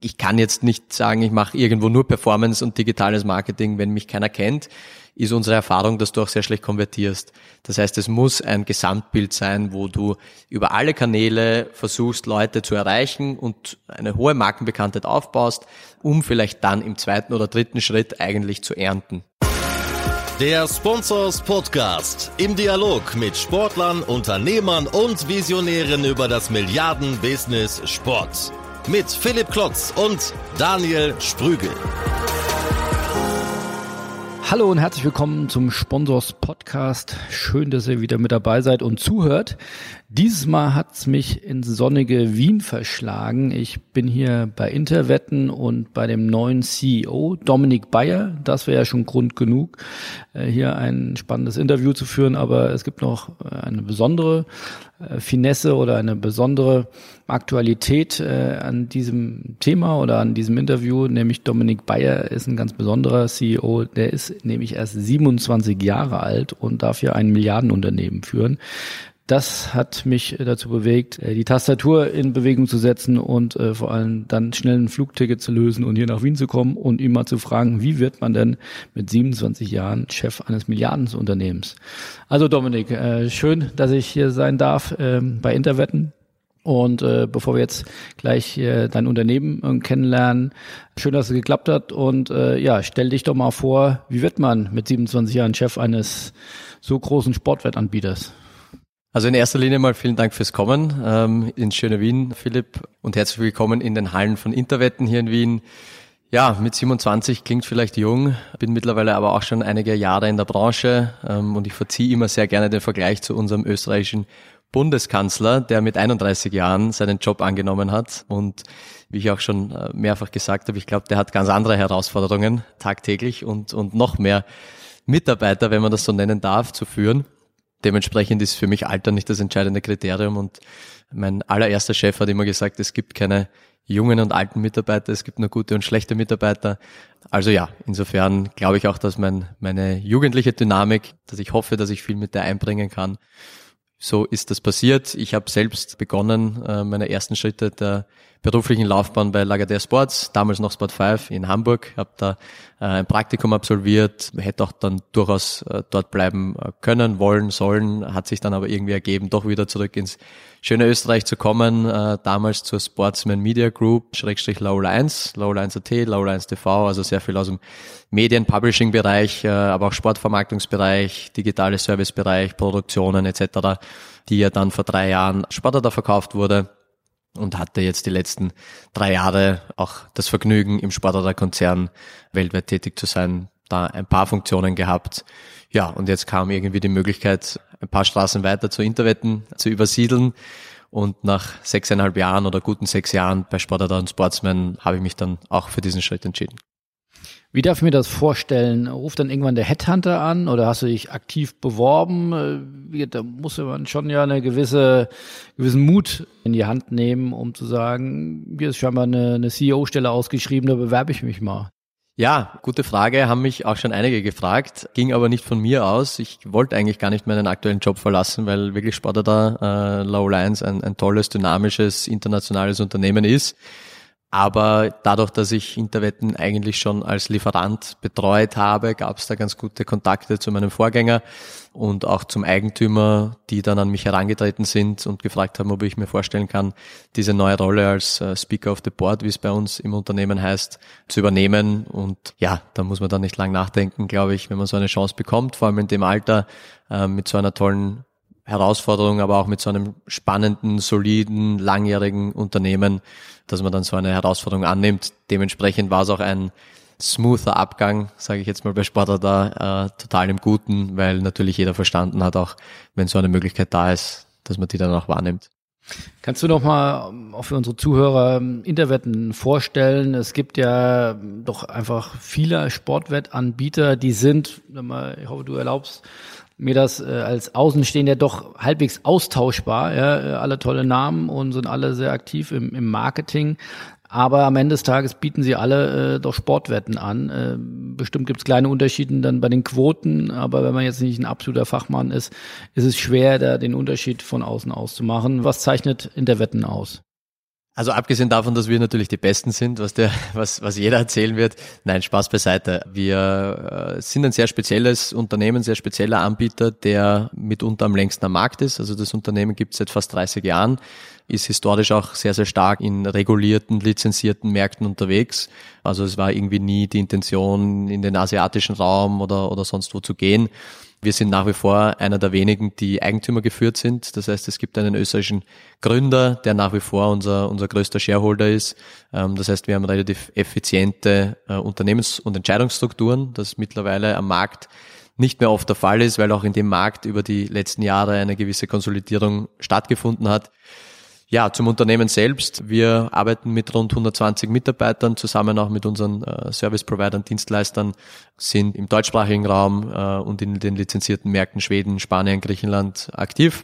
ich kann jetzt nicht sagen, ich mache irgendwo nur Performance und digitales Marketing, wenn mich keiner kennt, ist unsere Erfahrung, dass du auch sehr schlecht konvertierst. Das heißt, es muss ein Gesamtbild sein, wo du über alle Kanäle versuchst, Leute zu erreichen und eine hohe Markenbekanntheit aufbaust, um vielleicht dann im zweiten oder dritten Schritt eigentlich zu ernten. Der Sponsors Podcast im Dialog mit Sportlern, Unternehmern und Visionären über das Milliarden-Business Sport mit Philipp Klotz und Daniel Sprügel. Hallo und herzlich willkommen zum Sponsors Podcast. Schön, dass ihr wieder mit dabei seid und zuhört. Dieses Mal hat's mich ins sonnige Wien verschlagen. Ich bin hier bei Interwetten und bei dem neuen CEO Dominik Bayer. Das wäre ja schon Grund genug, äh, hier ein spannendes Interview zu führen. Aber es gibt noch äh, eine besondere äh, Finesse oder eine besondere Aktualität an diesem Thema oder an diesem Interview, nämlich Dominik Bayer ist ein ganz besonderer CEO. Der ist nämlich erst 27 Jahre alt und darf hier ein Milliardenunternehmen führen das hat mich dazu bewegt, äh, die Tastatur in Bewegung zu setzen und äh, vor allem dann schnell ein Flugticket zu lösen und hier nach Wien zu kommen und ihn mal zu fragen, wie wird man denn mit 27 Jahren Chef eines Milliardenunternehmens? Also Dominik, äh, schön, dass ich hier sein darf äh, bei Interwetten. Und äh, bevor wir jetzt gleich äh, dein Unternehmen äh, kennenlernen, schön, dass es geklappt hat. Und äh, ja, stell dich doch mal vor, wie wird man mit 27 Jahren Chef eines so großen Sportwettanbieters? Also in erster Linie mal vielen Dank fürs Kommen ähm, ins schöne Wien, Philipp, und herzlich willkommen in den Hallen von Interwetten hier in Wien. Ja, mit 27 klingt vielleicht jung, bin mittlerweile aber auch schon einige Jahre in der Branche ähm, und ich verziehe immer sehr gerne den Vergleich zu unserem österreichischen Bundeskanzler, der mit 31 Jahren seinen Job angenommen hat und wie ich auch schon äh, mehrfach gesagt habe, ich glaube, der hat ganz andere Herausforderungen tagtäglich und, und noch mehr Mitarbeiter, wenn man das so nennen darf, zu führen. Dementsprechend ist für mich Alter nicht das entscheidende Kriterium und mein allererster Chef hat immer gesagt, es gibt keine jungen und alten Mitarbeiter, es gibt nur gute und schlechte Mitarbeiter. Also ja, insofern glaube ich auch, dass mein, meine jugendliche Dynamik, dass ich hoffe, dass ich viel mit der einbringen kann. So ist das passiert. Ich habe selbst begonnen, äh, meine ersten Schritte der beruflichen Laufbahn bei Lagardère Sports, damals noch Sport 5 in Hamburg, habe da äh, ein Praktikum absolviert, hätte auch dann durchaus äh, dort bleiben äh, können, wollen, sollen, hat sich dann aber irgendwie ergeben, doch wieder zurück ins schöne Österreich zu kommen, damals zur Sportsman Media Group, Schrägstrich Lowlines, Lowlines.at, Lowlines TV, also sehr viel aus dem Medien-Publishing-Bereich, aber auch Sportvermarktungsbereich, digitale Servicebereich, Produktionen etc., die ja dann vor drei Jahren Sportler verkauft wurde und hatte jetzt die letzten drei Jahre auch das Vergnügen, im Sportradar-Konzern weltweit tätig zu sein, da ein paar Funktionen gehabt. Ja, und jetzt kam irgendwie die Möglichkeit, ein paar Straßen weiter zu Interwetten zu übersiedeln. Und nach sechseinhalb Jahren oder guten sechs Jahren bei Sportradar und Sportsman habe ich mich dann auch für diesen Schritt entschieden. Wie darf ich mir das vorstellen? Ruft dann irgendwann der Headhunter an oder hast du dich aktiv beworben? Äh, da muss man schon ja eine gewisse, gewissen Mut in die Hand nehmen, um zu sagen, hier ist scheinbar eine, eine CEO-Stelle ausgeschrieben, da bewerbe ich mich mal. Ja, gute Frage, haben mich auch schon einige gefragt, ging aber nicht von mir aus. Ich wollte eigentlich gar nicht meinen aktuellen Job verlassen, weil wirklich Sportler da, äh, Low Lines ein, ein tolles, dynamisches, internationales Unternehmen ist. Aber dadurch, dass ich Interwetten eigentlich schon als Lieferant betreut habe, gab es da ganz gute Kontakte zu meinem Vorgänger und auch zum Eigentümer, die dann an mich herangetreten sind und gefragt haben, ob ich mir vorstellen kann, diese neue Rolle als äh, Speaker of the Board, wie es bei uns im Unternehmen heißt, zu übernehmen. Und ja, da muss man dann nicht lang nachdenken, glaube ich, wenn man so eine Chance bekommt, vor allem in dem Alter, äh, mit so einer tollen Herausforderung, aber auch mit so einem spannenden, soliden, langjährigen Unternehmen, dass man dann so eine Herausforderung annimmt. Dementsprechend war es auch ein smoother Abgang, sage ich jetzt mal bei Sportler da, äh, total im Guten, weil natürlich jeder verstanden hat, auch wenn so eine Möglichkeit da ist, dass man die dann auch wahrnimmt. Kannst du noch mal ähm, auch für unsere Zuhörer ähm, Interwetten vorstellen? Es gibt ja doch einfach viele Sportwettanbieter, die sind, ich hoffe, du erlaubst, mir das äh, als Außenstehender doch halbwegs austauschbar. Ja, äh, alle tolle Namen und sind alle sehr aktiv im, im Marketing. Aber am Ende des Tages bieten sie alle äh, doch Sportwetten an. Äh, bestimmt gibt es kleine Unterschiede dann bei den Quoten, aber wenn man jetzt nicht ein absoluter Fachmann ist, ist es schwer, da den Unterschied von außen auszumachen. Was zeichnet Interwetten aus? Also abgesehen davon, dass wir natürlich die Besten sind, was der, was, was jeder erzählen wird. Nein, Spaß beiseite. Wir äh, sind ein sehr spezielles Unternehmen, sehr spezieller Anbieter, der mitunter am längsten am Markt ist. Also das Unternehmen gibt es seit fast 30 Jahren, ist historisch auch sehr, sehr stark in regulierten, lizenzierten Märkten unterwegs. Also es war irgendwie nie die Intention, in den asiatischen Raum oder, oder sonst wo zu gehen wir sind nach wie vor einer der wenigen, die Eigentümer geführt sind. Das heißt, es gibt einen österreichischen Gründer, der nach wie vor unser, unser größter Shareholder ist. Ähm, das heißt, wir haben relativ effiziente äh, Unternehmens- und Entscheidungsstrukturen, das mittlerweile am Markt nicht mehr oft der Fall ist, weil auch in dem Markt über die letzten Jahre eine gewisse Konsolidierung stattgefunden hat. Ja, zum Unternehmen selbst. Wir arbeiten mit rund 120 Mitarbeitern zusammen auch mit unseren äh, Service-Providern, Dienstleistern, sind im deutschsprachigen Raum äh, und in den lizenzierten Märkten Schweden, Spanien, Griechenland aktiv.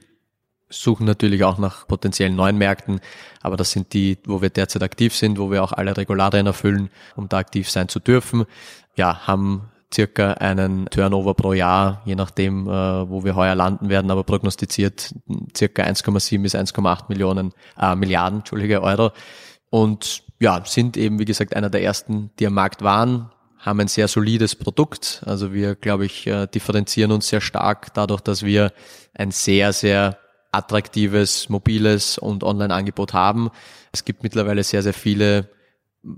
Suchen natürlich auch nach potenziellen neuen Märkten, aber das sind die, wo wir derzeit aktiv sind, wo wir auch alle Regularien erfüllen, um da aktiv sein zu dürfen. Ja, haben circa einen Turnover pro Jahr, je nachdem, äh, wo wir heuer landen werden, aber prognostiziert circa 1,7 bis 1,8 Millionen äh, Milliarden, Entschuldige, Euro. Und ja, sind eben, wie gesagt, einer der ersten, die am Markt waren, haben ein sehr solides Produkt. Also wir, glaube ich, äh, differenzieren uns sehr stark dadurch, dass wir ein sehr, sehr attraktives, mobiles und Online-Angebot haben. Es gibt mittlerweile sehr, sehr viele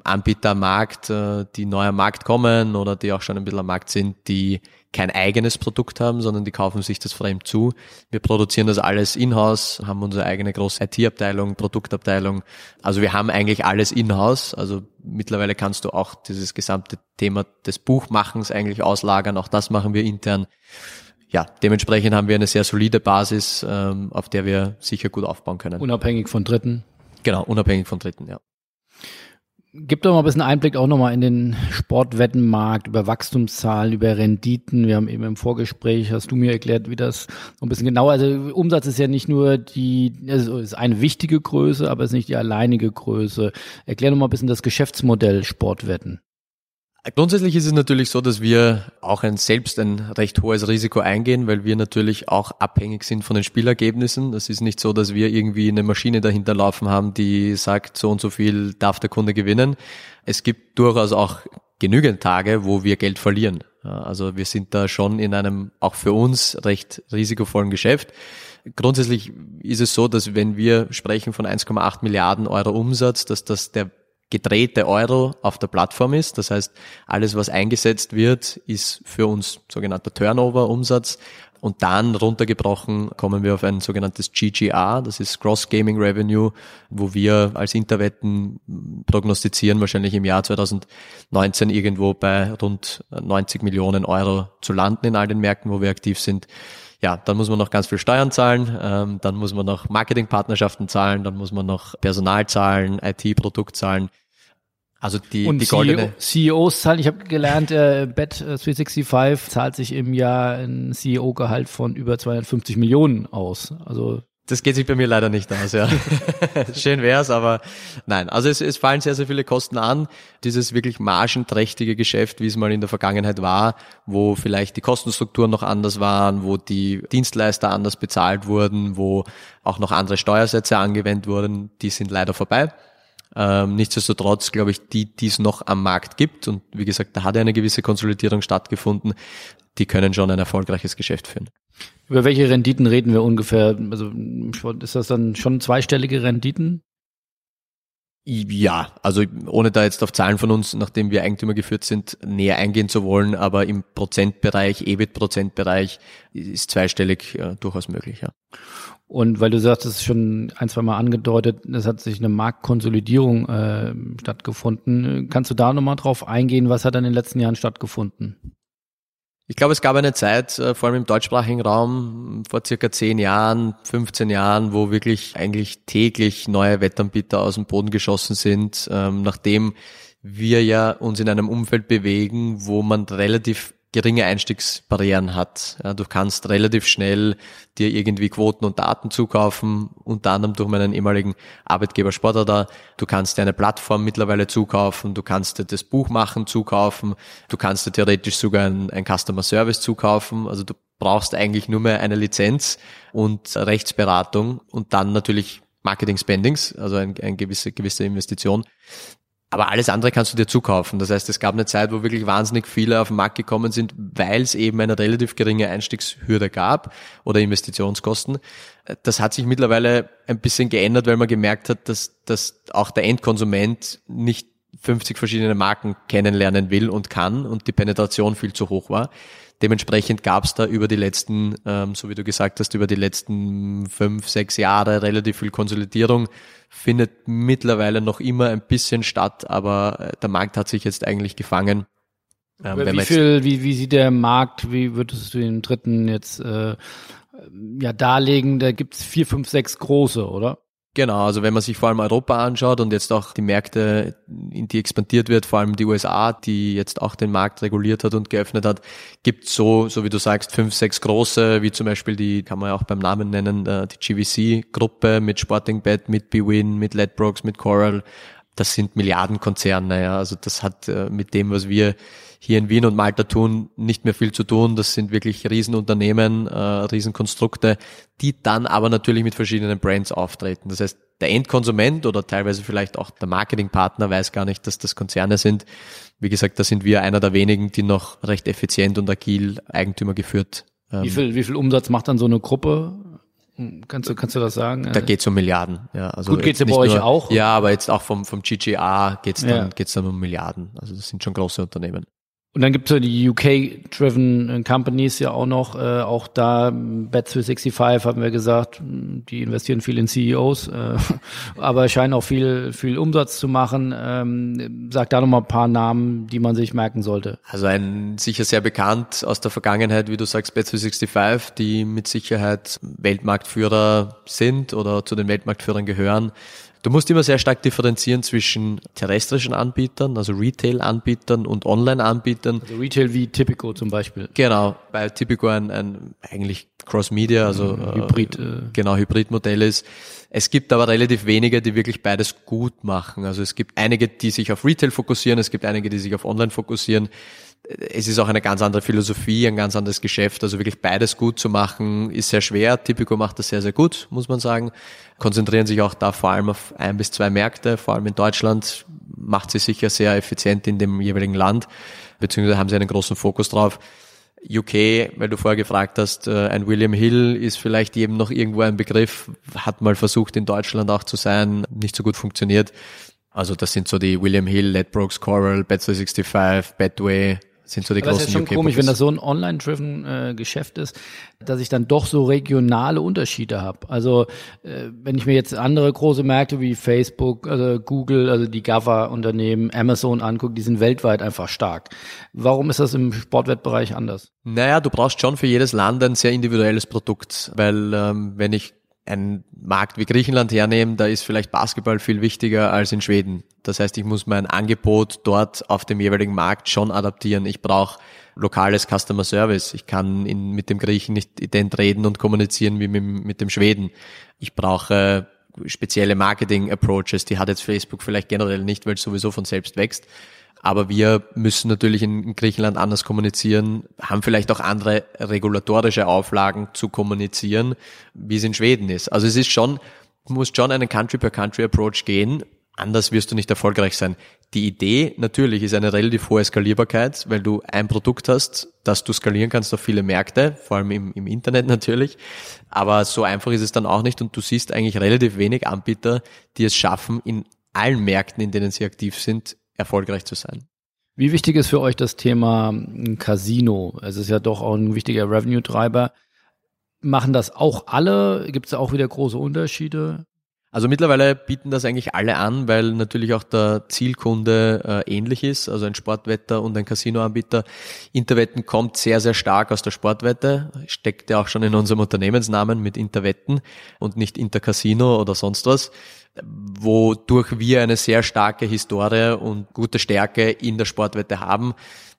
Anbieter am Markt, äh, die neu am Markt kommen oder die auch schon ein bisschen am Markt sind, die kein eigenes Produkt haben, sondern die kaufen sich das fremd zu. Wir produzieren das alles in-house, haben unsere eigene große IT-Abteilung, Produktabteilung. Also wir haben eigentlich alles in-house. Also mittlerweile kannst du auch dieses gesamte Thema des Buchmachens eigentlich auslagern. Auch das machen wir intern. Ja, dementsprechend haben wir eine sehr solide Basis, ähm, auf der wir sicher gut aufbauen können. Unabhängig von Dritten. Genau, unabhängig von Dritten, ja. Gib doch mal ein bisschen Einblick auch nochmal in den Sportwettenmarkt, über Wachstumszahlen, über Renditen. Wir haben eben im Vorgespräch, hast du mir erklärt, wie das so ein bisschen genauer, also Umsatz ist ja nicht nur die, also ist eine wichtige Größe, aber ist nicht die alleinige Größe. Erklär noch mal ein bisschen das Geschäftsmodell Sportwetten. Grundsätzlich ist es natürlich so, dass wir auch ein, selbst ein recht hohes Risiko eingehen, weil wir natürlich auch abhängig sind von den Spielergebnissen. Das ist nicht so, dass wir irgendwie eine Maschine dahinter laufen haben, die sagt, so und so viel darf der Kunde gewinnen. Es gibt durchaus auch genügend Tage, wo wir Geld verlieren. Also wir sind da schon in einem auch für uns recht risikovollen Geschäft. Grundsätzlich ist es so, dass wenn wir sprechen von 1,8 Milliarden Euro Umsatz, dass das der gedrehte Euro auf der Plattform ist. Das heißt, alles, was eingesetzt wird, ist für uns sogenannter Turnover-Umsatz. Und dann runtergebrochen kommen wir auf ein sogenanntes GGR, das ist Cross Gaming Revenue, wo wir als Interwetten prognostizieren, wahrscheinlich im Jahr 2019 irgendwo bei rund 90 Millionen Euro zu landen in all den Märkten, wo wir aktiv sind ja, dann muss man noch ganz viel Steuern zahlen, ähm, dann muss man noch Marketingpartnerschaften zahlen, dann muss man noch Personal zahlen, IT-Produkt zahlen. Also die, und die goldene CEOs zahlen, ich habe gelernt, äh, Bet365 zahlt sich im Jahr ein CEO-Gehalt von über 250 Millionen aus. Also das geht sich bei mir leider nicht aus, ja. Schön wär's, aber nein. Also es, es fallen sehr, sehr viele Kosten an. Dieses wirklich margenträchtige Geschäft, wie es mal in der Vergangenheit war, wo vielleicht die Kostenstrukturen noch anders waren, wo die Dienstleister anders bezahlt wurden, wo auch noch andere Steuersätze angewendet wurden, die sind leider vorbei. Ähm, nichtsdestotrotz glaube ich, die, die es noch am Markt gibt, und wie gesagt, da hat ja eine gewisse Konsolidierung stattgefunden, die können schon ein erfolgreiches Geschäft führen. Über welche Renditen reden wir ungefähr? Also ist das dann schon zweistellige Renditen? Ja, also ohne da jetzt auf Zahlen von uns, nachdem wir Eigentümer geführt sind, näher eingehen zu wollen, aber im Prozentbereich, EBIT-Prozentbereich ist zweistellig äh, durchaus möglich, ja. Und weil du sagst, das ist schon ein, zwei Mal angedeutet, es hat sich eine Marktkonsolidierung äh, stattgefunden. Kannst du da nochmal drauf eingehen, was hat in den letzten Jahren stattgefunden? Ich glaube, es gab eine Zeit, äh, vor allem im deutschsprachigen Raum, vor circa zehn Jahren, 15 Jahren, wo wirklich eigentlich täglich neue Wettanbieter aus dem Boden geschossen sind, ähm, nachdem wir ja uns in einem Umfeld bewegen, wo man relativ geringe Einstiegsbarrieren hat. Ja, du kannst relativ schnell dir irgendwie Quoten und Daten zukaufen, unter anderem durch meinen ehemaligen Arbeitgeber Sportradar. Du kannst dir eine Plattform mittlerweile zukaufen, du kannst dir das Buch machen zukaufen, du kannst dir theoretisch sogar ein, ein Customer Service zukaufen. Also du brauchst eigentlich nur mehr eine Lizenz und Rechtsberatung und dann natürlich Marketing-Spendings, also eine ein gewisse, gewisse Investition. Aber alles andere kannst du dir zukaufen. Das heißt, es gab eine Zeit, wo wirklich wahnsinnig viele auf den Markt gekommen sind, weil es eben eine relativ geringe Einstiegshürde gab oder Investitionskosten. Das hat sich mittlerweile ein bisschen geändert, weil man gemerkt hat, dass, dass auch der Endkonsument nicht 50 verschiedene Marken kennenlernen will und kann und die Penetration viel zu hoch war. Dementsprechend gab es da über die letzten, ähm, so wie du gesagt hast, über die letzten fünf, sechs Jahre relativ viel Konsolidierung. Findet mittlerweile noch immer ein bisschen statt, aber äh, der Markt hat sich jetzt eigentlich gefangen. Ähm, wie viel, wie, wie sieht der Markt, wie würdest du den dritten jetzt äh, ja darlegen? Da gibt's vier, fünf, sechs große, oder? Genau, also wenn man sich vor allem Europa anschaut und jetzt auch die Märkte, in die expandiert wird, vor allem die USA, die jetzt auch den Markt reguliert hat und geöffnet hat, gibt so, so wie du sagst, fünf, sechs große, wie zum Beispiel die, kann man ja auch beim Namen nennen, äh, die GVC-Gruppe mit Sporting Bet, mit BWin, mit Ledbrokes, mit Coral. Das sind Milliardenkonzerne, ja. Also das hat äh, mit dem, was wir hier in Wien und Malta tun, nicht mehr viel zu tun. Das sind wirklich Riesenunternehmen, äh, Riesenkonstrukte, die dann aber natürlich mit verschiedenen Brands auftreten. Das heißt, der Endkonsument oder teilweise vielleicht auch der Marketingpartner weiß gar nicht, dass das Konzerne sind. Wie gesagt, da sind wir einer der wenigen, die noch recht effizient und agil Eigentümer geführt. Ähm, wie viel, wie viel Umsatz macht dann so eine Gruppe? Kannst du, kannst du das sagen? Da geht's um Milliarden. Ja, also Gut, geht's ja bei euch nur, auch? Ja, aber jetzt auch vom, vom GGA geht's dann, ja. geht's dann um Milliarden. Also das sind schon große Unternehmen. Und dann gibt es ja die UK-driven Companies ja auch noch, äh, auch da Bet365 haben wir gesagt, die investieren viel in CEOs, äh, aber scheinen auch viel, viel Umsatz zu machen. Ähm, sag da nochmal ein paar Namen, die man sich merken sollte. Also ein sicher sehr bekannt aus der Vergangenheit, wie du sagst, Bet365, die mit Sicherheit Weltmarktführer sind oder zu den Weltmarktführern gehören. Du musst immer sehr stark differenzieren zwischen terrestrischen Anbietern, also Retail-Anbietern und Online-Anbietern. Also Retail wie Typico zum Beispiel. Genau, bei Typico ein, ein eigentlich Cross-Media, also mhm, Hybrid, äh, genau Hybrid-Modell ist. Es gibt aber relativ wenige, die wirklich beides gut machen. Also es gibt einige, die sich auf Retail fokussieren, es gibt einige, die sich auf Online fokussieren es ist auch eine ganz andere Philosophie, ein ganz anderes Geschäft. Also wirklich beides gut zu machen, ist sehr schwer. Typico macht das sehr, sehr gut, muss man sagen. Konzentrieren sich auch da vor allem auf ein bis zwei Märkte, vor allem in Deutschland. Macht sie sicher sehr effizient in dem jeweiligen Land, beziehungsweise haben sie einen großen Fokus drauf. UK, weil du vorher gefragt hast, äh, ein William Hill ist vielleicht jedem noch irgendwo ein Begriff, hat mal versucht in Deutschland auch zu sein, nicht so gut funktioniert. Also das sind so die William Hill, Ledbrokes, Coral, Bet365, Betway, sind so die Aber großen Das ist schon UK komisch, wenn das so ein online-driven äh, Geschäft ist, dass ich dann doch so regionale Unterschiede habe. Also äh, wenn ich mir jetzt andere große Märkte wie Facebook, also Google, also die GAFA-Unternehmen, Amazon angucke, die sind weltweit einfach stark. Warum ist das im Sportwettbereich anders? Naja, du brauchst schon für jedes Land ein sehr individuelles Produkt, weil ähm, wenn ich einen Markt wie Griechenland hernehmen, da ist vielleicht Basketball viel wichtiger als in Schweden. Das heißt, ich muss mein Angebot dort auf dem jeweiligen Markt schon adaptieren. Ich brauche lokales Customer Service. Ich kann in, mit dem Griechen nicht ident reden und kommunizieren wie mit, mit dem Schweden. Ich brauche spezielle Marketing Approaches. Die hat jetzt Facebook vielleicht generell nicht, weil es sowieso von selbst wächst. Aber wir müssen natürlich in Griechenland anders kommunizieren, haben vielleicht auch andere regulatorische Auflagen zu kommunizieren, wie es in Schweden ist. Also es ist schon, du musst schon einen Country-per-Country-Approach gehen. Anders wirst du nicht erfolgreich sein. Die Idee natürlich ist eine relativ hohe Skalierbarkeit, weil du ein Produkt hast, das du skalieren kannst auf viele Märkte, vor allem im, im Internet natürlich. Aber so einfach ist es dann auch nicht und du siehst eigentlich relativ wenig Anbieter, die es schaffen, in allen Märkten, in denen sie aktiv sind, erfolgreich zu sein. Wie wichtig ist für euch das Thema Casino? Es ist ja doch auch ein wichtiger Revenue-Treiber. Machen das auch alle? Gibt es auch wieder große Unterschiede? Also mittlerweile bieten das eigentlich alle an, weil natürlich auch der Zielkunde äh, ähnlich ist, also ein Sportwetter und ein Casinoanbieter. Interwetten kommt sehr, sehr stark aus der Sportwette, steckt ja auch schon in unserem Unternehmensnamen mit Interwetten und nicht Intercasino oder sonst was wodurch wir eine sehr starke Historie und gute Stärke in der Sportwette haben.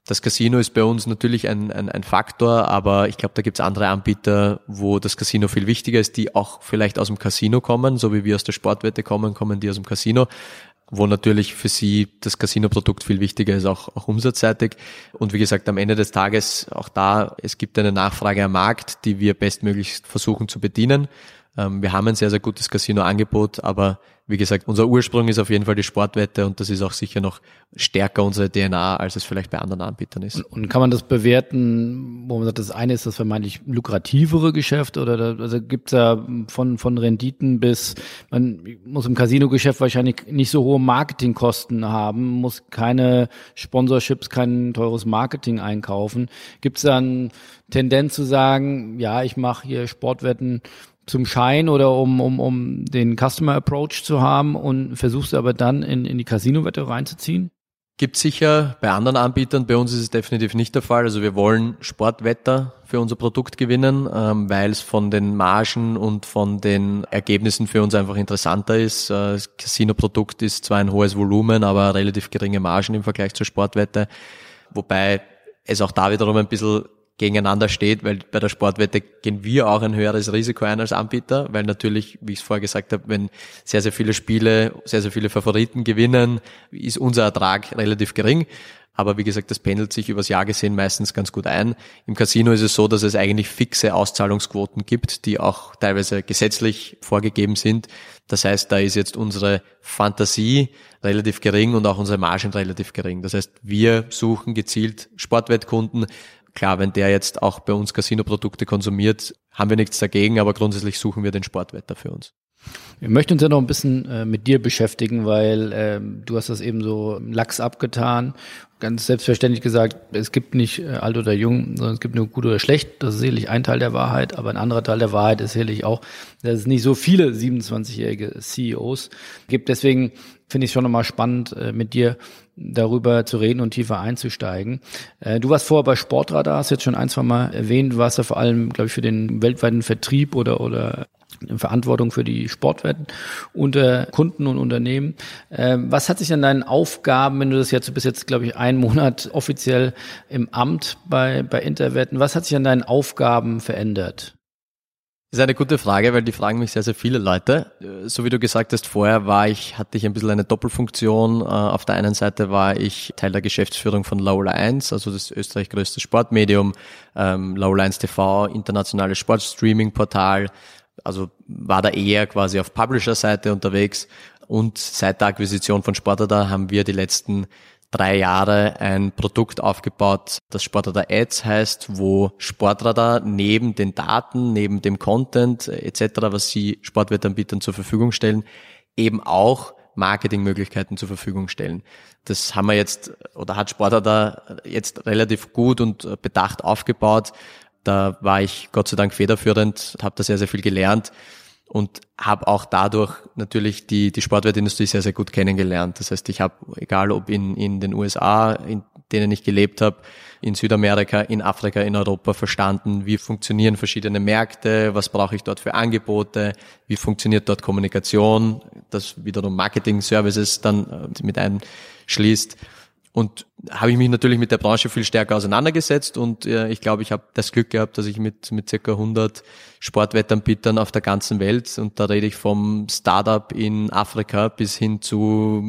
Das Casino ist bei uns natürlich ein, ein, ein Faktor, aber ich glaube, da gibt's andere Anbieter, wo das Casino viel wichtiger ist, die auch vielleicht aus dem Casino kommen, so wie wir aus der Sportwette kommen, kommen die aus dem Casino wo natürlich für sie das Casino-Produkt viel wichtiger ist, auch, auch umsatzseitig. Und wie gesagt, am Ende des Tages auch da, es gibt eine Nachfrage am Markt, die wir bestmöglich versuchen zu bedienen. Ähm, wir haben ein sehr, sehr gutes Casino-Angebot, aber wie gesagt, unser Ursprung ist auf jeden Fall die Sportwette und das ist auch sicher noch stärker unsere DNA, als es vielleicht bei anderen Anbietern ist. Und, und kann man das bewerten, wo man sagt, das eine ist das vermeintlich lukrativere Geschäft oder da, also gibt's ja von, von Renditen bis, man muss im Casino-Geschäft wahrscheinlich nicht so hohe Marketingkosten haben, muss keine Sponsorships, kein teures Marketing einkaufen. Gibt's da eine Tendenz zu sagen, ja, ich mache hier Sportwetten zum Schein oder um, um, um den Customer Approach zu haben und versuchst aber dann in, in die Casino-Wette reinzuziehen? Gibt sicher bei anderen Anbietern, bei uns ist es definitiv nicht der Fall. Also wir wollen Sportwetter für unser Produkt gewinnen, ähm, weil es von den Margen und von den Ergebnissen für uns einfach interessanter ist. Äh, das Casino-Produkt ist zwar ein hohes Volumen, aber relativ geringe Margen im Vergleich zur Sportwette. Wobei es auch da wiederum ein bisschen gegeneinander steht, weil bei der Sportwette gehen wir auch ein höheres Risiko ein als Anbieter, weil natürlich, wie ich es vorher gesagt habe, wenn sehr, sehr viele Spiele, sehr, sehr viele Favoriten gewinnen, ist unser Ertrag relativ gering. Aber wie gesagt, das pendelt sich übers Jahr gesehen meistens ganz gut ein. Im Casino ist es so, dass es eigentlich fixe Auszahlungsquoten gibt, die auch teilweise gesetzlich vorgegeben sind. Das heißt, da ist jetzt unsere Fantasie relativ gering und auch unsere Margen relativ gering. Das heißt, wir suchen gezielt Sportwettkunden, Klar, wenn der jetzt auch bei uns Casino-Produkte konsumiert, haben wir nichts dagegen, aber grundsätzlich suchen wir den Sportwetter für uns. Wir möchten uns ja noch ein bisschen äh, mit dir beschäftigen, weil äh, du hast das eben so lax abgetan. Ganz selbstverständlich gesagt, es gibt nicht äh, alt oder jung, sondern es gibt nur gut oder schlecht. Das ist sicherlich ein Teil der Wahrheit, aber ein anderer Teil der Wahrheit ist sicherlich auch, dass es nicht so viele 27-jährige CEOs gibt. Deswegen finde ich es schon nochmal spannend, äh, mit dir darüber zu reden und tiefer einzusteigen. Äh, du warst vorher bei Sportradar, hast jetzt schon ein, zwei Mal erwähnt, du warst ja vor allem, glaube ich, für den weltweiten Vertrieb oder, oder Verantwortung für die Sportwetten unter Kunden und Unternehmen. Ähm, was hat sich an deinen Aufgaben, wenn du das jetzt, du bist jetzt, glaube ich, einen Monat offiziell im Amt bei, bei Interwetten, was hat sich an deinen Aufgaben verändert? Ist eine gute Frage, weil die fragen mich sehr, sehr viele Leute. So wie du gesagt hast, vorher war ich, hatte ich ein bisschen eine Doppelfunktion. Äh, auf der einen Seite war ich Teil der Geschäftsführung von Laula 1, also das Österreich größte Sportmedium, ähm, Laula 1 TV, internationales Sportstreaming-Portal, also war da eher quasi auf Publisher-Seite unterwegs. Und seit der Akquisition von Sportada haben wir die letzten drei Jahre ein Produkt aufgebaut, das Sportradar Ads heißt, wo Sportradar neben den Daten, neben dem Content etc., was sie Sportwettanbietern zur Verfügung stellen, eben auch Marketingmöglichkeiten zur Verfügung stellen. Das haben wir jetzt oder hat Sportradar jetzt relativ gut und bedacht aufgebaut. Da war ich Gott sei Dank federführend, habe da sehr, sehr viel gelernt und habe auch dadurch natürlich die, die Sportwertindustrie sehr, sehr gut kennengelernt. Das heißt, ich habe, egal ob in, in den USA, in denen ich gelebt habe, in Südamerika, in Afrika, in Europa verstanden, wie funktionieren verschiedene Märkte, was brauche ich dort für Angebote, wie funktioniert dort Kommunikation, das wiederum Marketing-Services dann äh, mit einschließt. Und habe ich mich natürlich mit der Branche viel stärker auseinandergesetzt und äh, ich glaube, ich habe das Glück gehabt, dass ich mit, mit circa 100 Sportwettanbietern auf der ganzen Welt und da rede ich vom Startup in Afrika bis hin zu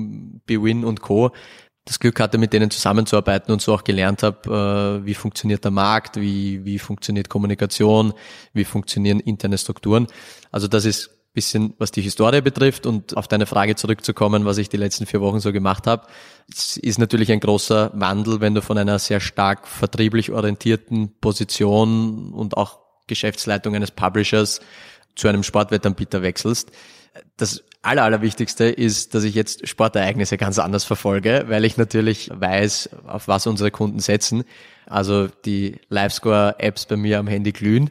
Bewin und Co. das Glück hatte, mit denen zusammenzuarbeiten und so auch gelernt habe, äh, wie funktioniert der Markt, wie, wie funktioniert Kommunikation, wie funktionieren interne Strukturen. Also das ist bisschen, was die Historie betrifft und auf deine Frage zurückzukommen, was ich die letzten vier Wochen so gemacht habe. Es ist natürlich ein großer Wandel, wenn du von einer sehr stark vertrieblich orientierten Position und auch Geschäftsleitung eines Publishers zu einem Sportwettanbieter wechselst. Das Aller, Allerwichtigste ist, dass ich jetzt Sportereignisse ganz anders verfolge, weil ich natürlich weiß, auf was unsere Kunden setzen. Also die Livescore-Apps bei mir am Handy glühen.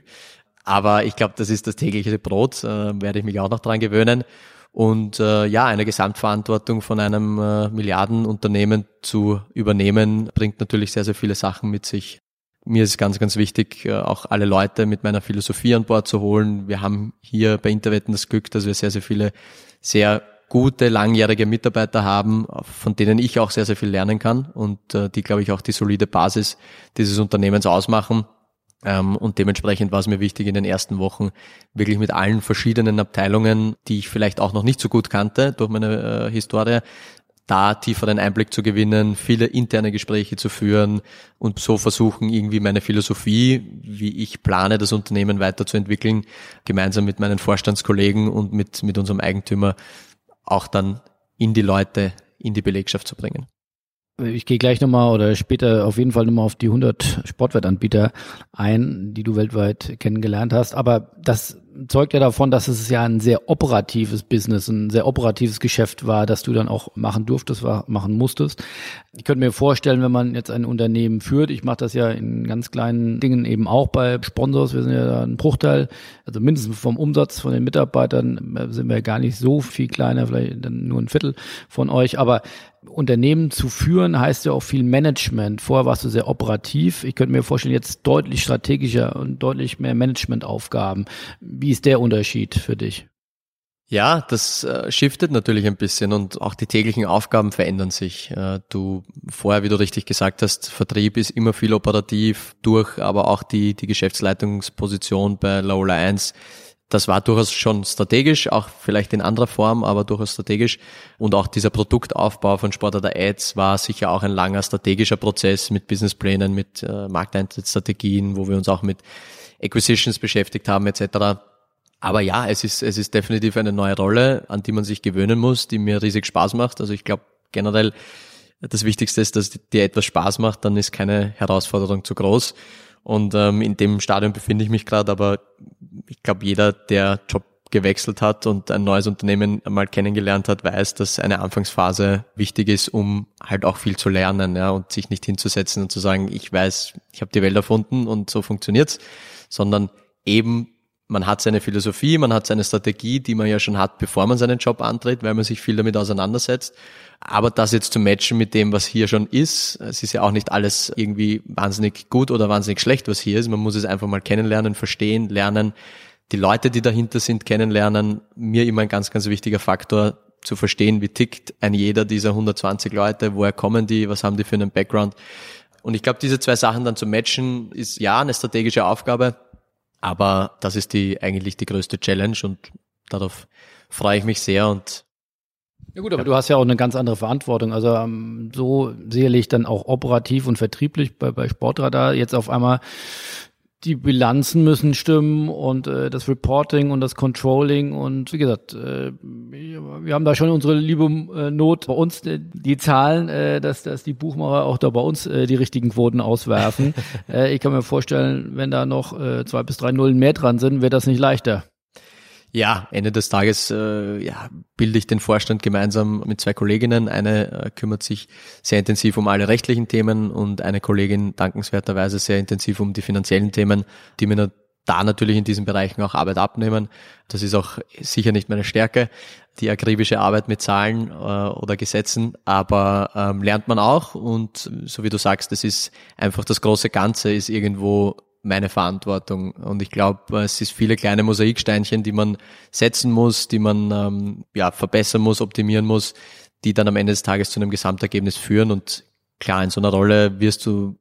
Aber ich glaube, das ist das tägliche Brot, äh, werde ich mich auch noch dran gewöhnen. Und äh, ja, eine Gesamtverantwortung von einem äh, Milliardenunternehmen zu übernehmen, bringt natürlich sehr, sehr viele Sachen mit sich. Mir ist ganz, ganz wichtig, äh, auch alle Leute mit meiner Philosophie an Bord zu holen. Wir haben hier bei Interwetten das Glück, dass wir sehr, sehr viele sehr gute, langjährige Mitarbeiter haben, von denen ich auch sehr, sehr viel lernen kann und äh, die, glaube ich, auch die solide Basis dieses Unternehmens ausmachen. Ähm, und dementsprechend war es mir wichtig, in den ersten Wochen wirklich mit allen verschiedenen Abteilungen, die ich vielleicht auch noch nicht so gut kannte durch meine äh, Historie, da tieferen Einblick zu gewinnen, viele interne Gespräche zu führen und so versuchen, irgendwie meine Philosophie, wie ich plane, das Unternehmen weiterzuentwickeln, gemeinsam mit meinen Vorstandskollegen und mit, mit unserem Eigentümer auch dann in die Leute, in die Belegschaft zu bringen. Ich gehe gleich nochmal oder später auf jeden Fall nochmal auf die 100 Sportwettanbieter ein, die du weltweit kennengelernt hast. Aber das zeugt ja davon, dass es ja ein sehr operatives Business, ein sehr operatives Geschäft war, das du dann auch machen durftest, war, machen musstest. Ich könnte mir vorstellen, wenn man jetzt ein Unternehmen führt, ich mache das ja in ganz kleinen Dingen eben auch bei Sponsors, wir sind ja ein Bruchteil, also mindestens vom Umsatz von den Mitarbeitern äh, sind wir gar nicht so viel kleiner, vielleicht dann nur ein Viertel von euch, aber Unternehmen zu führen heißt ja auch viel Management. Vorher warst du sehr operativ. Ich könnte mir vorstellen, jetzt deutlich strategischer und deutlich mehr Managementaufgaben. Wie ist der Unterschied für dich? Ja, das äh, shiftet natürlich ein bisschen und auch die täglichen Aufgaben verändern sich. Äh, du vorher, wie du richtig gesagt hast, Vertrieb ist immer viel operativ durch, aber auch die, die Geschäftsleitungsposition bei Lola 1 das war durchaus schon strategisch, auch vielleicht in anderer Form, aber durchaus strategisch. Und auch dieser Produktaufbau von Sportadar Ads war sicher auch ein langer strategischer Prozess mit Businessplänen, mit äh, Markteintrittsstrategien, wo wir uns auch mit Acquisitions beschäftigt haben etc. Aber ja, es ist, es ist definitiv eine neue Rolle, an die man sich gewöhnen muss, die mir riesig Spaß macht. Also ich glaube generell, das Wichtigste ist, dass dir etwas Spaß macht, dann ist keine Herausforderung zu groß. Und ähm, in dem Stadion befinde ich mich gerade, aber ich glaube, jeder, der Job gewechselt hat und ein neues Unternehmen mal kennengelernt hat, weiß, dass eine Anfangsphase wichtig ist, um halt auch viel zu lernen, ja, und sich nicht hinzusetzen und zu sagen, ich weiß, ich habe die Welt erfunden und so funktioniert's, sondern eben man hat seine Philosophie, man hat seine Strategie, die man ja schon hat, bevor man seinen Job antritt, weil man sich viel damit auseinandersetzt. Aber das jetzt zu matchen mit dem, was hier schon ist, es ist ja auch nicht alles irgendwie wahnsinnig gut oder wahnsinnig schlecht, was hier ist. Man muss es einfach mal kennenlernen, verstehen, lernen, die Leute, die dahinter sind, kennenlernen. Mir immer ein ganz, ganz wichtiger Faktor, zu verstehen, wie tickt ein jeder dieser 120 Leute, woher kommen die, was haben die für einen Background. Und ich glaube, diese zwei Sachen dann zu matchen, ist ja eine strategische Aufgabe, aber das ist die eigentlich die größte Challenge und darauf freue ich mich sehr und ja gut, aber du hast ja auch eine ganz andere Verantwortung. Also ähm, so sicherlich dann auch operativ und vertrieblich bei, bei Sportradar jetzt auf einmal die Bilanzen müssen stimmen und äh, das Reporting und das Controlling und wie gesagt, äh, wir haben da schon unsere liebe äh, Not bei uns äh, die Zahlen, äh, dass, dass die Buchmacher auch da bei uns äh, die richtigen Quoten auswerfen. äh, ich kann mir vorstellen, wenn da noch äh, zwei bis drei Nullen mehr dran sind, wird das nicht leichter. Ja, Ende des Tages äh, ja, bilde ich den Vorstand gemeinsam mit zwei Kolleginnen. Eine äh, kümmert sich sehr intensiv um alle rechtlichen Themen und eine Kollegin dankenswerterweise sehr intensiv um die finanziellen Themen, die mir da natürlich in diesen Bereichen auch Arbeit abnehmen. Das ist auch sicher nicht meine Stärke, die akribische Arbeit mit Zahlen äh, oder Gesetzen, aber ähm, lernt man auch und so wie du sagst, das ist einfach das große Ganze ist irgendwo meine Verantwortung. Und ich glaube, es ist viele kleine Mosaiksteinchen, die man setzen muss, die man ähm, ja, verbessern muss, optimieren muss, die dann am Ende des Tages zu einem Gesamtergebnis führen. Und klar, in so einer Rolle wirst du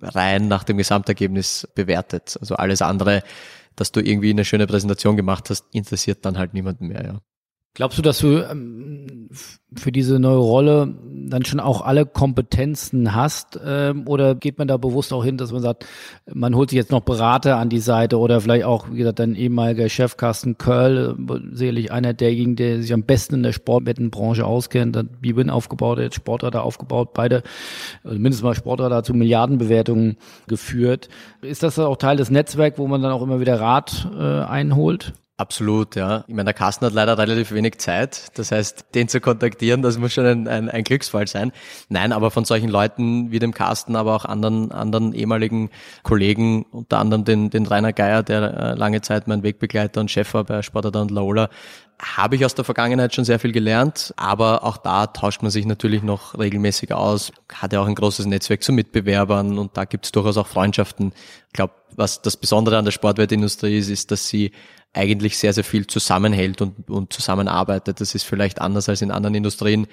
rein nach dem Gesamtergebnis bewertet. Also alles andere, dass du irgendwie eine schöne Präsentation gemacht hast, interessiert dann halt niemanden mehr, ja. Glaubst du, dass du ähm, für diese neue Rolle dann schon auch alle Kompetenzen hast? Ähm, oder geht man da bewusst auch hin, dass man sagt, man holt sich jetzt noch Berater an die Seite oder vielleicht auch, wie gesagt, dein ehemaliger Chef Carsten Curl, äh, sicherlich einer derjenigen, der sich am besten in der Sportwettenbranche auskennt, hat Bibin aufgebaut, hat Sportradar aufgebaut, beide, also mindestens mal Sportradar zu Milliardenbewertungen geführt. Ist das auch Teil des Netzwerks, wo man dann auch immer wieder Rat äh, einholt? Absolut, ja. Ich meine, der Carsten hat leider relativ wenig Zeit. Das heißt, den zu kontaktieren, das muss schon ein, ein, ein Glücksfall sein. Nein, aber von solchen Leuten wie dem Carsten, aber auch anderen, anderen ehemaligen Kollegen, unter anderem den, den Rainer Geier, der äh, lange Zeit mein Wegbegleiter und Chef war bei Sportadar und Lola, habe ich aus der Vergangenheit schon sehr viel gelernt, aber auch da tauscht man sich natürlich noch regelmäßig aus, hat ja auch ein großes Netzwerk zu Mitbewerbern und da gibt es durchaus auch Freundschaften. Ich glaube, was das Besondere an der Sportwertindustrie ist, ist, dass sie eigentlich sehr, sehr viel zusammenhält und, und zusammenarbeitet. Das ist vielleicht anders als in anderen Industrien.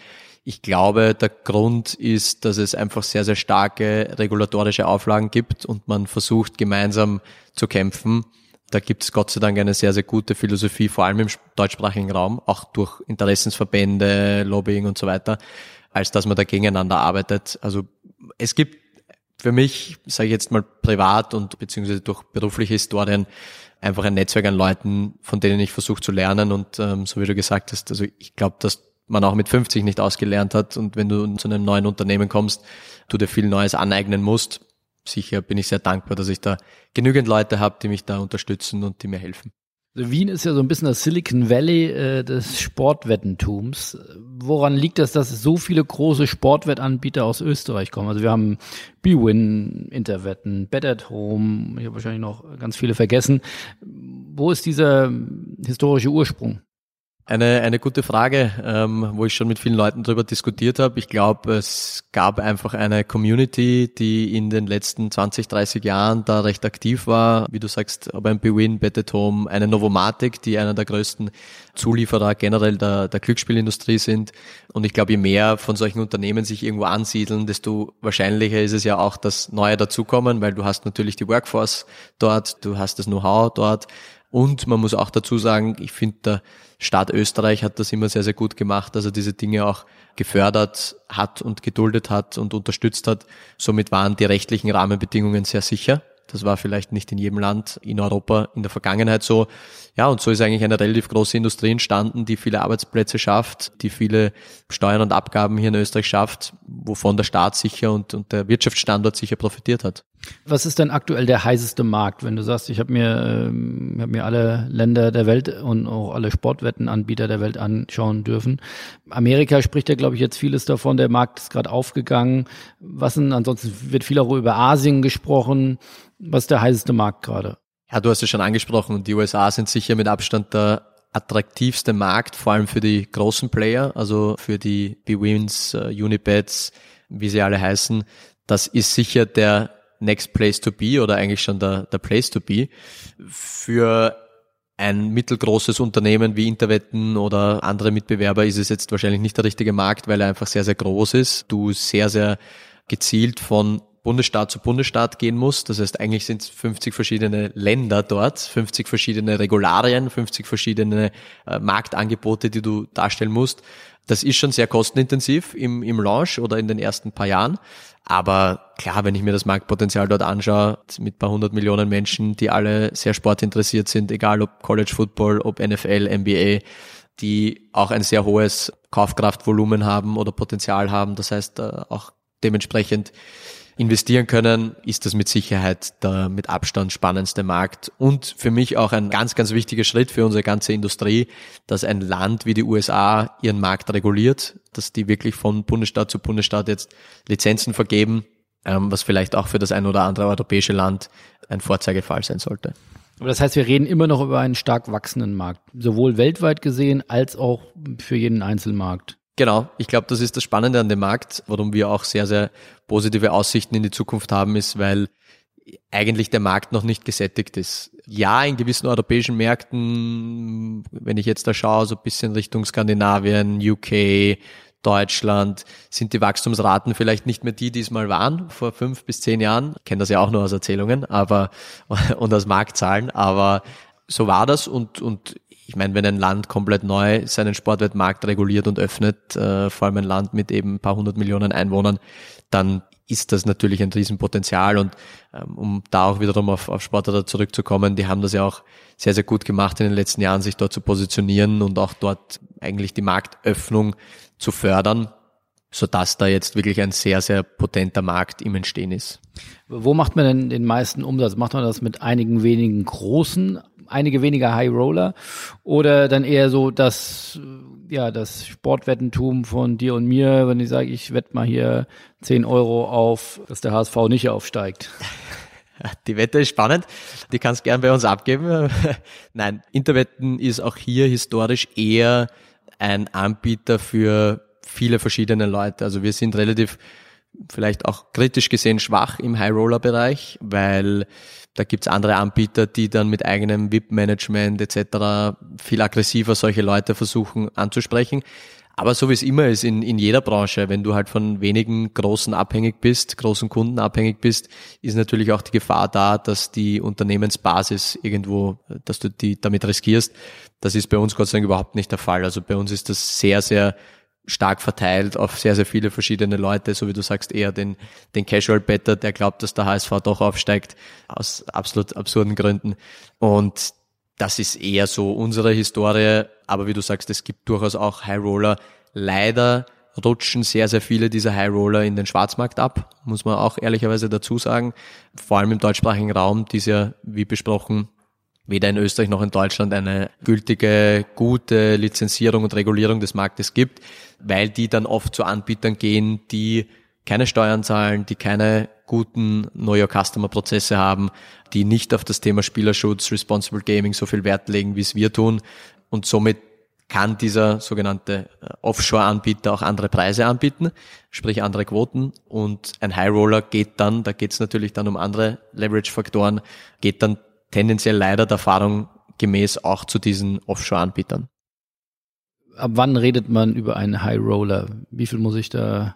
Ich glaube, der Grund ist, dass es einfach sehr, sehr starke regulatorische Auflagen gibt und man versucht gemeinsam zu kämpfen. Da gibt es Gott sei Dank eine sehr, sehr gute Philosophie, vor allem im deutschsprachigen Raum, auch durch Interessensverbände, Lobbying und so weiter. als dass man da gegeneinander arbeitet. Also es gibt für mich, sage ich jetzt mal privat und beziehungsweise durch berufliche Historien, einfach ein Netzwerk an Leuten, von denen ich versuche zu lernen. Und ähm, so wie du gesagt hast, also ich glaube, dass man auch mit 50 nicht ausgelernt hat. Und wenn du zu einem neuen Unternehmen kommst, du dir viel Neues aneignen musst. Sicher bin ich sehr dankbar, dass ich da genügend Leute habe, die mich da unterstützen und die mir helfen. Also Wien ist ja so ein bisschen das Silicon Valley äh, des Sportwettentums. Woran liegt das, dass so viele große Sportwettanbieter aus Österreich kommen? Also wir haben BWin, Interwetten, Bet at Home, ich habe wahrscheinlich noch ganz viele vergessen. Wo ist dieser historische Ursprung? Eine, eine gute Frage, ähm, wo ich schon mit vielen Leuten darüber diskutiert habe. Ich glaube, es gab einfach eine Community, die in den letzten 20, 30 Jahren da recht aktiv war. Wie du sagst, aber ein Bewin, Bet Home, eine Novomatic, die einer der größten Zulieferer generell der, der Glücksspielindustrie sind. Und ich glaube, je mehr von solchen Unternehmen sich irgendwo ansiedeln, desto wahrscheinlicher ist es ja auch, dass neue dazukommen, weil du hast natürlich die Workforce dort, du hast das Know-how dort. Und man muss auch dazu sagen, ich finde, der Staat Österreich hat das immer sehr, sehr gut gemacht, dass er diese Dinge auch gefördert hat und geduldet hat und unterstützt hat. Somit waren die rechtlichen Rahmenbedingungen sehr sicher. Das war vielleicht nicht in jedem Land in Europa in der Vergangenheit so. Ja, und so ist eigentlich eine relativ große Industrie entstanden, die viele Arbeitsplätze schafft, die viele Steuern und Abgaben hier in Österreich schafft, wovon der Staat sicher und, und der Wirtschaftsstandort sicher profitiert hat. Was ist denn aktuell der heißeste Markt, wenn du sagst, ich habe mir, ähm, hab mir alle Länder der Welt und auch alle Sportwettenanbieter der Welt anschauen dürfen? Amerika spricht ja, glaube ich, jetzt vieles davon. Der Markt ist gerade aufgegangen. Was denn? Ansonsten wird viel auch über Asien gesprochen. Was ist der heißeste Markt gerade? Ja, du hast es schon angesprochen. Die USA sind sicher mit Abstand der attraktivste Markt, vor allem für die großen Player, also für die B-Wins, uh, Unibets, wie sie alle heißen. Das ist sicher der Next Place to Be oder eigentlich schon der, der Place to Be. Für ein mittelgroßes Unternehmen wie Interwetten oder andere Mitbewerber ist es jetzt wahrscheinlich nicht der richtige Markt, weil er einfach sehr, sehr groß ist. Du sehr, sehr gezielt von Bundesstaat zu Bundesstaat gehen musst. Das heißt, eigentlich sind es 50 verschiedene Länder dort, 50 verschiedene Regularien, 50 verschiedene äh, Marktangebote, die du darstellen musst. Das ist schon sehr kostenintensiv im, im Launch oder in den ersten paar Jahren. Aber klar, wenn ich mir das Marktpotenzial dort anschaue, mit paar hundert Millionen Menschen, die alle sehr sportinteressiert sind, egal ob College Football, ob NFL, NBA, die auch ein sehr hohes Kaufkraftvolumen haben oder Potenzial haben. Das heißt, äh, auch dementsprechend investieren können, ist das mit Sicherheit der mit Abstand spannendste Markt und für mich auch ein ganz, ganz wichtiger Schritt für unsere ganze Industrie, dass ein Land wie die USA ihren Markt reguliert, dass die wirklich von Bundesstaat zu Bundesstaat jetzt Lizenzen vergeben, ähm, was vielleicht auch für das ein oder andere europäische Land ein Vorzeigefall sein sollte. Aber das heißt, wir reden immer noch über einen stark wachsenden Markt, sowohl weltweit gesehen als auch für jeden Einzelmarkt. Genau, ich glaube, das ist das Spannende an dem Markt, warum wir auch sehr, sehr positive Aussichten in die Zukunft haben, ist, weil eigentlich der Markt noch nicht gesättigt ist. Ja, in gewissen europäischen Märkten, wenn ich jetzt da schaue, so ein bisschen Richtung Skandinavien, UK, Deutschland, sind die Wachstumsraten vielleicht nicht mehr die, die es mal waren vor fünf bis zehn Jahren. Ich kenne das ja auch nur aus Erzählungen, aber und aus Marktzahlen, aber so war das und, und ich meine, wenn ein Land komplett neu seinen Sportwettmarkt reguliert und öffnet, äh, vor allem ein Land mit eben ein paar hundert Millionen Einwohnern, dann ist das natürlich ein Riesenpotenzial. Und ähm, um da auch wiederum auf, auf Sportler zurückzukommen, die haben das ja auch sehr, sehr gut gemacht in den letzten Jahren, sich dort zu positionieren und auch dort eigentlich die Marktöffnung zu fördern, so dass da jetzt wirklich ein sehr, sehr potenter Markt im Entstehen ist. Wo macht man denn den meisten Umsatz? Macht man das mit einigen wenigen großen einige weniger High Roller oder dann eher so das, ja, das Sportwettentum von dir und mir, wenn ich sage, ich wette mal hier 10 Euro auf, dass der HSV nicht aufsteigt. Die Wette ist spannend. Die kannst gern bei uns abgeben. Nein, Interwetten ist auch hier historisch eher ein Anbieter für viele verschiedene Leute. Also wir sind relativ vielleicht auch kritisch gesehen schwach im High-Roller-Bereich, weil da gibt's andere Anbieter, die dann mit eigenem VIP-Management etc. viel aggressiver solche Leute versuchen anzusprechen. Aber so wie es immer ist in, in jeder Branche, wenn du halt von wenigen Großen abhängig bist, großen Kunden abhängig bist, ist natürlich auch die Gefahr da, dass die Unternehmensbasis irgendwo, dass du die damit riskierst. Das ist bei uns Gott sei Dank überhaupt nicht der Fall. Also bei uns ist das sehr, sehr stark verteilt auf sehr, sehr viele verschiedene Leute, so wie du sagst, eher den, den Casual Better, der glaubt, dass der HSV doch aufsteigt, aus absolut absurden Gründen. Und das ist eher so unsere Historie. Aber wie du sagst, es gibt durchaus auch High Roller. Leider rutschen sehr, sehr viele dieser High Roller in den Schwarzmarkt ab, muss man auch ehrlicherweise dazu sagen. Vor allem im deutschsprachigen Raum, die es ja, wie besprochen, weder in Österreich noch in Deutschland eine gültige, gute Lizenzierung und Regulierung des Marktes gibt, weil die dann oft zu Anbietern gehen, die keine Steuern zahlen, die keine guten Know Your Customer Prozesse haben, die nicht auf das Thema Spielerschutz, Responsible Gaming so viel Wert legen, wie es wir tun. Und somit kann dieser sogenannte äh, Offshore-Anbieter auch andere Preise anbieten, sprich andere Quoten. Und ein High Roller geht dann, da geht es natürlich dann um andere Leverage-Faktoren, geht dann tendenziell leider der Erfahrung gemäß auch zu diesen Offshore-Anbietern. Ab wann redet man über einen High Roller? Wie viel muss ich da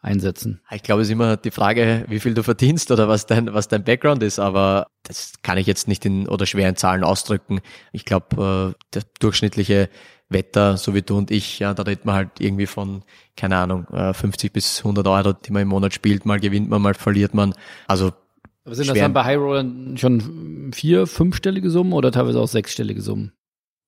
einsetzen? Ich glaube, es ist immer die Frage, wie viel du verdienst oder was dein, was dein Background ist, aber das kann ich jetzt nicht in oder schwer in Zahlen ausdrücken. Ich glaube, äh, der durchschnittliche Wetter, so wie du und ich, ja, da redet man halt irgendwie von, keine Ahnung, 50 äh, bis 100 Euro, die man im Monat spielt. Mal gewinnt man, mal verliert man. Also aber sind das dann bei High Rollern schon vier, fünfstellige Summen oder teilweise auch sechsstellige Summen?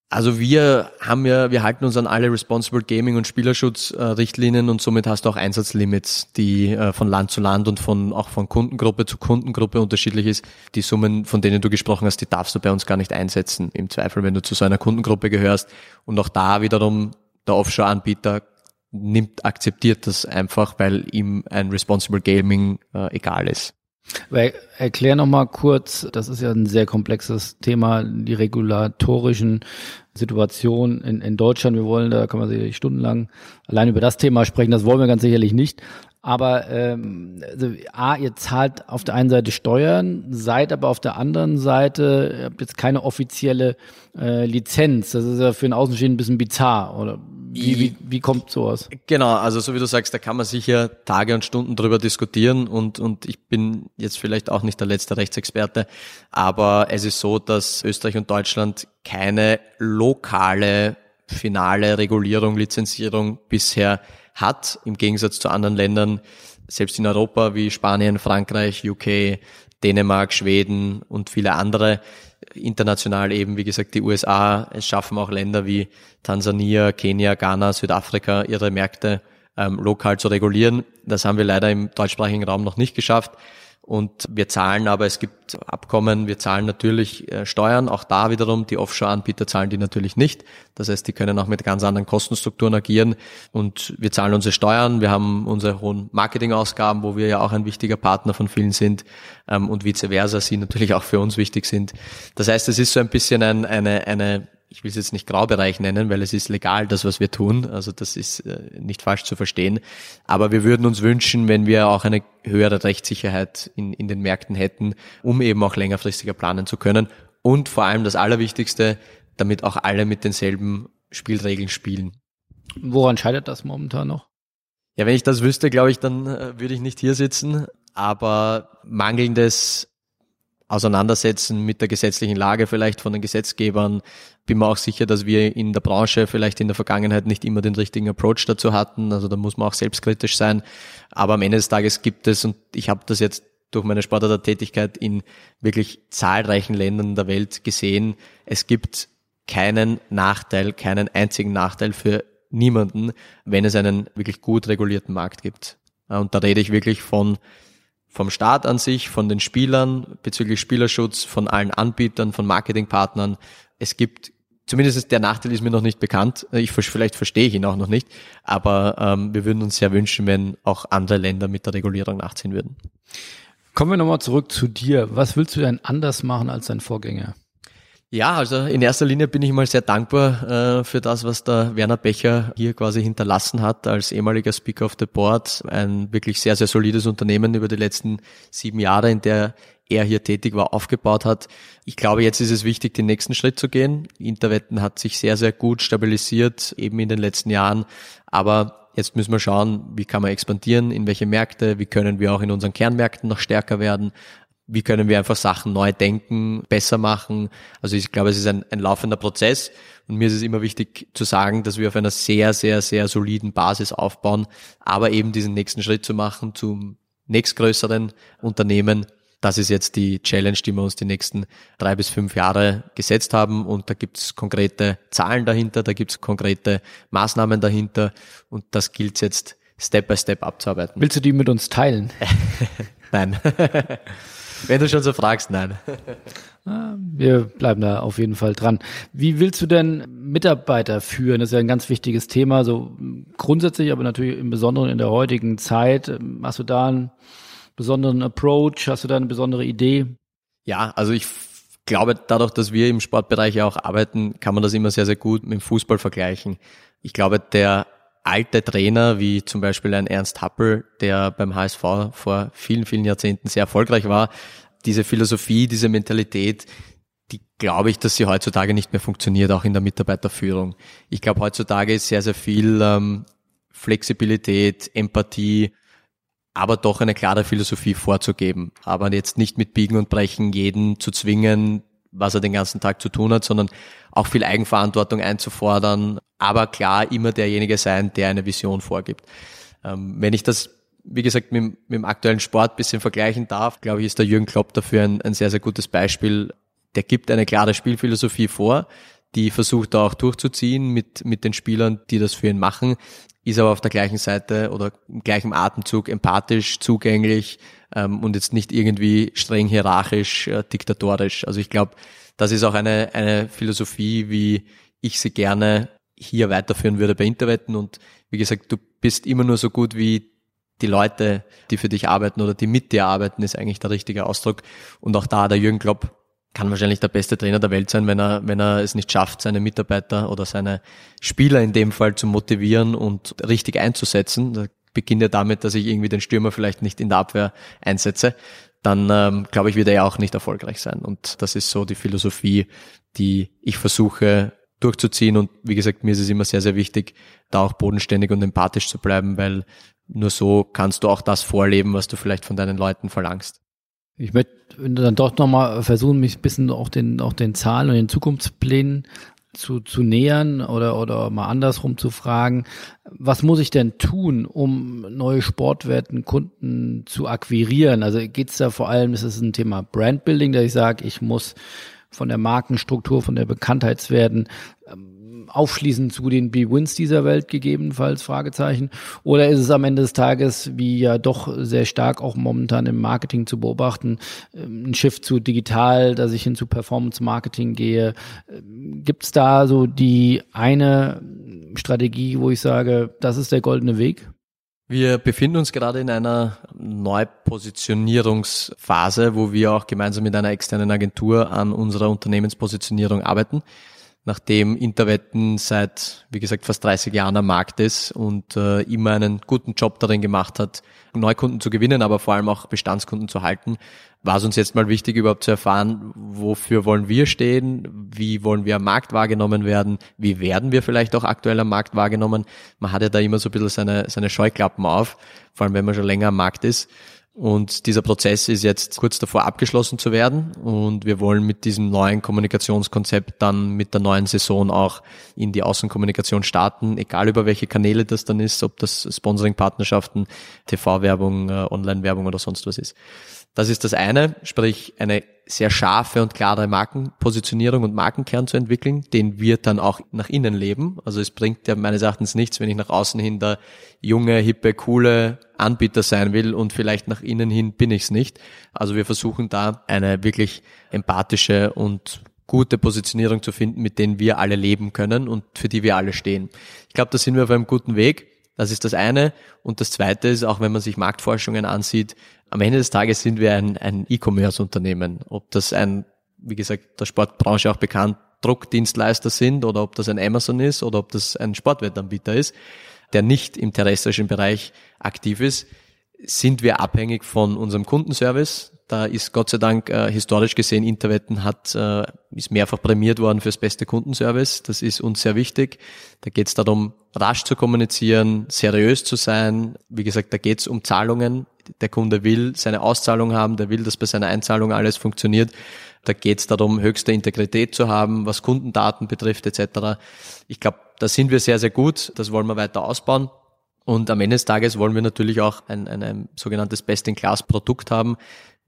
Also wir haben ja, wir halten uns an alle Responsible Gaming und Spielerschutzrichtlinien und somit hast du auch Einsatzlimits, die äh, von Land zu Land und von auch von Kundengruppe zu Kundengruppe unterschiedlich ist. Die Summen, von denen du gesprochen hast, die darfst du bei uns gar nicht einsetzen. Im Zweifel, wenn du zu so einer Kundengruppe gehörst. Und auch da wiederum der Offshore-Anbieter nimmt, akzeptiert das einfach, weil ihm ein Responsible Gaming äh, egal ist. Weil, erklär noch mal kurz, das ist ja ein sehr komplexes Thema, die regulatorischen Situationen in, in Deutschland. Wir wollen, da kann man sicherlich stundenlang allein über das Thema sprechen, das wollen wir ganz sicherlich nicht. Aber ähm, also, A, ihr zahlt auf der einen Seite Steuern, seid aber auf der anderen Seite, ihr habt jetzt keine offizielle äh, Lizenz. Das ist ja für einen Außenstehenden ein bisschen bizarr, oder? Wie, wie, wie kommt sowas? Genau, also so wie du sagst, da kann man sicher Tage und Stunden drüber diskutieren und, und ich bin jetzt vielleicht auch nicht der letzte Rechtsexperte, aber es ist so, dass Österreich und Deutschland keine lokale finale Regulierung, Lizenzierung bisher hat, im Gegensatz zu anderen Ländern, selbst in Europa wie Spanien, Frankreich, UK, Dänemark, Schweden und viele andere international eben, wie gesagt, die USA. Es schaffen auch Länder wie Tansania, Kenia, Ghana, Südafrika ihre Märkte ähm, lokal zu regulieren. Das haben wir leider im deutschsprachigen Raum noch nicht geschafft. Und wir zahlen aber, es gibt Abkommen, wir zahlen natürlich äh, Steuern, auch da wiederum, die Offshore-Anbieter zahlen die natürlich nicht. Das heißt, die können auch mit ganz anderen Kostenstrukturen agieren und wir zahlen unsere Steuern, wir haben unsere hohen Marketingausgaben, wo wir ja auch ein wichtiger Partner von vielen sind ähm, und vice versa, sie natürlich auch für uns wichtig sind. Das heißt, es ist so ein bisschen ein, eine, eine ich will es jetzt nicht Graubereich nennen, weil es ist legal, das, was wir tun. Also das ist äh, nicht falsch zu verstehen. Aber wir würden uns wünschen, wenn wir auch eine höhere Rechtssicherheit in, in den Märkten hätten, um eben auch längerfristiger planen zu können. Und vor allem das Allerwichtigste, damit auch alle mit denselben Spielregeln spielen. Woran scheitert das momentan noch? Ja, wenn ich das wüsste, glaube ich, dann äh, würde ich nicht hier sitzen. Aber mangelndes Auseinandersetzen mit der gesetzlichen Lage vielleicht von den Gesetzgebern. Bin mir auch sicher, dass wir in der Branche vielleicht in der Vergangenheit nicht immer den richtigen Approach dazu hatten. Also da muss man auch selbstkritisch sein. Aber am Ende des Tages gibt es, und ich habe das jetzt durch meine Sportarter-Tätigkeit in wirklich zahlreichen Ländern der Welt gesehen, es gibt keinen Nachteil, keinen einzigen Nachteil für niemanden, wenn es einen wirklich gut regulierten Markt gibt. Und da rede ich wirklich von vom Staat an sich, von den Spielern bezüglich Spielerschutz, von allen Anbietern, von Marketingpartnern. Es gibt zumindest der Nachteil ist mir noch nicht bekannt. Ich vielleicht verstehe ich ihn auch noch nicht, aber ähm, wir würden uns sehr wünschen, wenn auch andere Länder mit der Regulierung nachziehen würden. Kommen wir nochmal zurück zu dir. Was willst du denn anders machen als dein Vorgänger? Ja, also in erster Linie bin ich mal sehr dankbar äh, für das, was der Werner Becher hier quasi hinterlassen hat als ehemaliger Speaker of the Board. Ein wirklich sehr, sehr solides Unternehmen über die letzten sieben Jahre, in der er hier tätig war, aufgebaut hat. Ich glaube, jetzt ist es wichtig, den nächsten Schritt zu gehen. Interwetten hat sich sehr, sehr gut stabilisiert, eben in den letzten Jahren. Aber jetzt müssen wir schauen, wie kann man expandieren, in welche Märkte, wie können wir auch in unseren Kernmärkten noch stärker werden. Wie können wir einfach Sachen neu denken, besser machen. Also ich glaube, es ist ein, ein laufender Prozess und mir ist es immer wichtig zu sagen, dass wir auf einer sehr, sehr, sehr soliden Basis aufbauen, aber eben diesen nächsten Schritt zu machen zum nächstgrößeren Unternehmen. Das ist jetzt die Challenge, die wir uns die nächsten drei bis fünf Jahre gesetzt haben. Und da gibt es konkrete Zahlen dahinter, da gibt es konkrete Maßnahmen dahinter. Und das gilt jetzt Step by Step abzuarbeiten. Willst du die mit uns teilen? Nein. Wenn du schon so fragst, nein. Ah, wir bleiben da auf jeden Fall dran. Wie willst du denn Mitarbeiter führen? Das ist ja ein ganz wichtiges Thema, so grundsätzlich, aber natürlich im Besonderen in der heutigen Zeit. Hast du da einen besonderen Approach? Hast du da eine besondere Idee? Ja, also ich glaube, dadurch, dass wir im Sportbereich auch arbeiten, kann man das immer sehr, sehr gut mit dem Fußball vergleichen. Ich glaube, der alte Trainer, wie zum Beispiel ein Ernst Happel, der beim HSV vor vielen, vielen Jahrzehnten sehr erfolgreich war, diese Philosophie, diese Mentalität, die glaube ich, dass sie heutzutage nicht mehr funktioniert, auch in der Mitarbeiterführung. Ich glaube, heutzutage ist sehr, sehr viel ähm, Flexibilität, Empathie, aber doch eine klare Philosophie vorzugeben. Aber jetzt nicht mit Biegen und Brechen jeden zu zwingen, was er den ganzen Tag zu tun hat, sondern auch viel Eigenverantwortung einzufordern, aber klar immer derjenige sein, der eine Vision vorgibt. Ähm, wenn ich das, wie gesagt, mit, mit, dem aktuellen Sport bisschen vergleichen darf, glaube ich, ist der Jürgen Klopp dafür ein, ein sehr, sehr gutes Beispiel. Der gibt eine klare Spielphilosophie vor, die versucht er auch durchzuziehen mit, mit den Spielern, die das für ihn machen, ist aber auf der gleichen Seite oder im gleichen Atemzug empathisch, zugänglich ähm, und jetzt nicht irgendwie streng hierarchisch, äh, diktatorisch. Also ich glaube, das ist auch eine, eine Philosophie, wie ich sie gerne hier weiterführen würde bei Interwetten. Und wie gesagt, du bist immer nur so gut wie die Leute, die für dich arbeiten oder die mit dir arbeiten, ist eigentlich der richtige Ausdruck. Und auch da der Jürgen Klopp kann wahrscheinlich der beste Trainer der Welt sein, wenn er, wenn er es nicht schafft, seine Mitarbeiter oder seine Spieler in dem Fall zu motivieren und richtig einzusetzen. Da beginnt ja damit, dass ich irgendwie den Stürmer vielleicht nicht in der Abwehr einsetze. Dann ähm, glaube ich, wird er ja auch nicht erfolgreich sein. Und das ist so die Philosophie, die ich versuche durchzuziehen. Und wie gesagt, mir ist es immer sehr, sehr wichtig, da auch bodenständig und empathisch zu bleiben, weil nur so kannst du auch das vorleben, was du vielleicht von deinen Leuten verlangst. Ich möchte dann doch nochmal versuchen, mich ein bisschen auch den, auch den Zahlen und den Zukunftsplänen zu, zu nähern oder, oder mal andersrum zu fragen, was muss ich denn tun, um neue Sportwetten, Kunden zu akquirieren? Also geht es da vor allem, ist ein Thema Brandbuilding, dass ich sage, ich muss von der Markenstruktur, von der Bekanntheitswerten ähm, aufschließen zu den B-Wins dieser Welt gegebenenfalls, Fragezeichen? Oder ist es am Ende des Tages, wie ja doch sehr stark auch momentan im Marketing zu beobachten, ähm, ein Shift zu digital, dass ich hin zu Performance-Marketing gehe? Ähm, Gibt es da so die eine Strategie, wo ich sage, das ist der goldene Weg? Wir befinden uns gerade in einer Neupositionierungsphase, wo wir auch gemeinsam mit einer externen Agentur an unserer Unternehmenspositionierung arbeiten. Nachdem Interwetten seit, wie gesagt, fast 30 Jahren am Markt ist und äh, immer einen guten Job darin gemacht hat, Neukunden zu gewinnen, aber vor allem auch Bestandskunden zu halten, war es uns jetzt mal wichtig, überhaupt zu erfahren, wofür wollen wir stehen, wie wollen wir am Markt wahrgenommen werden, wie werden wir vielleicht auch aktuell am Markt wahrgenommen. Man hat ja da immer so ein bisschen seine, seine Scheuklappen auf, vor allem wenn man schon länger am Markt ist. Und dieser Prozess ist jetzt kurz davor abgeschlossen zu werden. Und wir wollen mit diesem neuen Kommunikationskonzept dann mit der neuen Saison auch in die Außenkommunikation starten, egal über welche Kanäle das dann ist, ob das Sponsoring-Partnerschaften, TV-Werbung, äh, Online-Werbung oder sonst was ist. Das ist das eine, sprich eine sehr scharfe und klare Markenpositionierung und Markenkern zu entwickeln, den wir dann auch nach innen leben. Also es bringt ja meines Erachtens nichts, wenn ich nach außen hin der junge, hippe, coole Anbieter sein will und vielleicht nach innen hin bin ich es nicht. Also wir versuchen da eine wirklich empathische und gute Positionierung zu finden, mit denen wir alle leben können und für die wir alle stehen. Ich glaube, da sind wir auf einem guten Weg. Das ist das eine. Und das zweite ist, auch wenn man sich Marktforschungen ansieht, am Ende des Tages sind wir ein, ein E-Commerce-Unternehmen. Ob das ein, wie gesagt, der Sportbranche auch bekannt, Druckdienstleister sind oder ob das ein Amazon ist oder ob das ein Sportwettanbieter ist, der nicht im terrestrischen Bereich aktiv ist, sind wir abhängig von unserem Kundenservice. Da ist Gott sei Dank äh, historisch gesehen, Interwetten hat, äh, ist mehrfach prämiert worden fürs beste Kundenservice. Das ist uns sehr wichtig. Da geht es darum, rasch zu kommunizieren, seriös zu sein. Wie gesagt, da geht es um Zahlungen der Kunde will seine Auszahlung haben, der will, dass bei seiner Einzahlung alles funktioniert. Da geht es darum, höchste Integrität zu haben, was Kundendaten betrifft etc. Ich glaube, da sind wir sehr, sehr gut. Das wollen wir weiter ausbauen. Und am Ende des Tages wollen wir natürlich auch ein, ein, ein sogenanntes Best-in-Class-Produkt haben.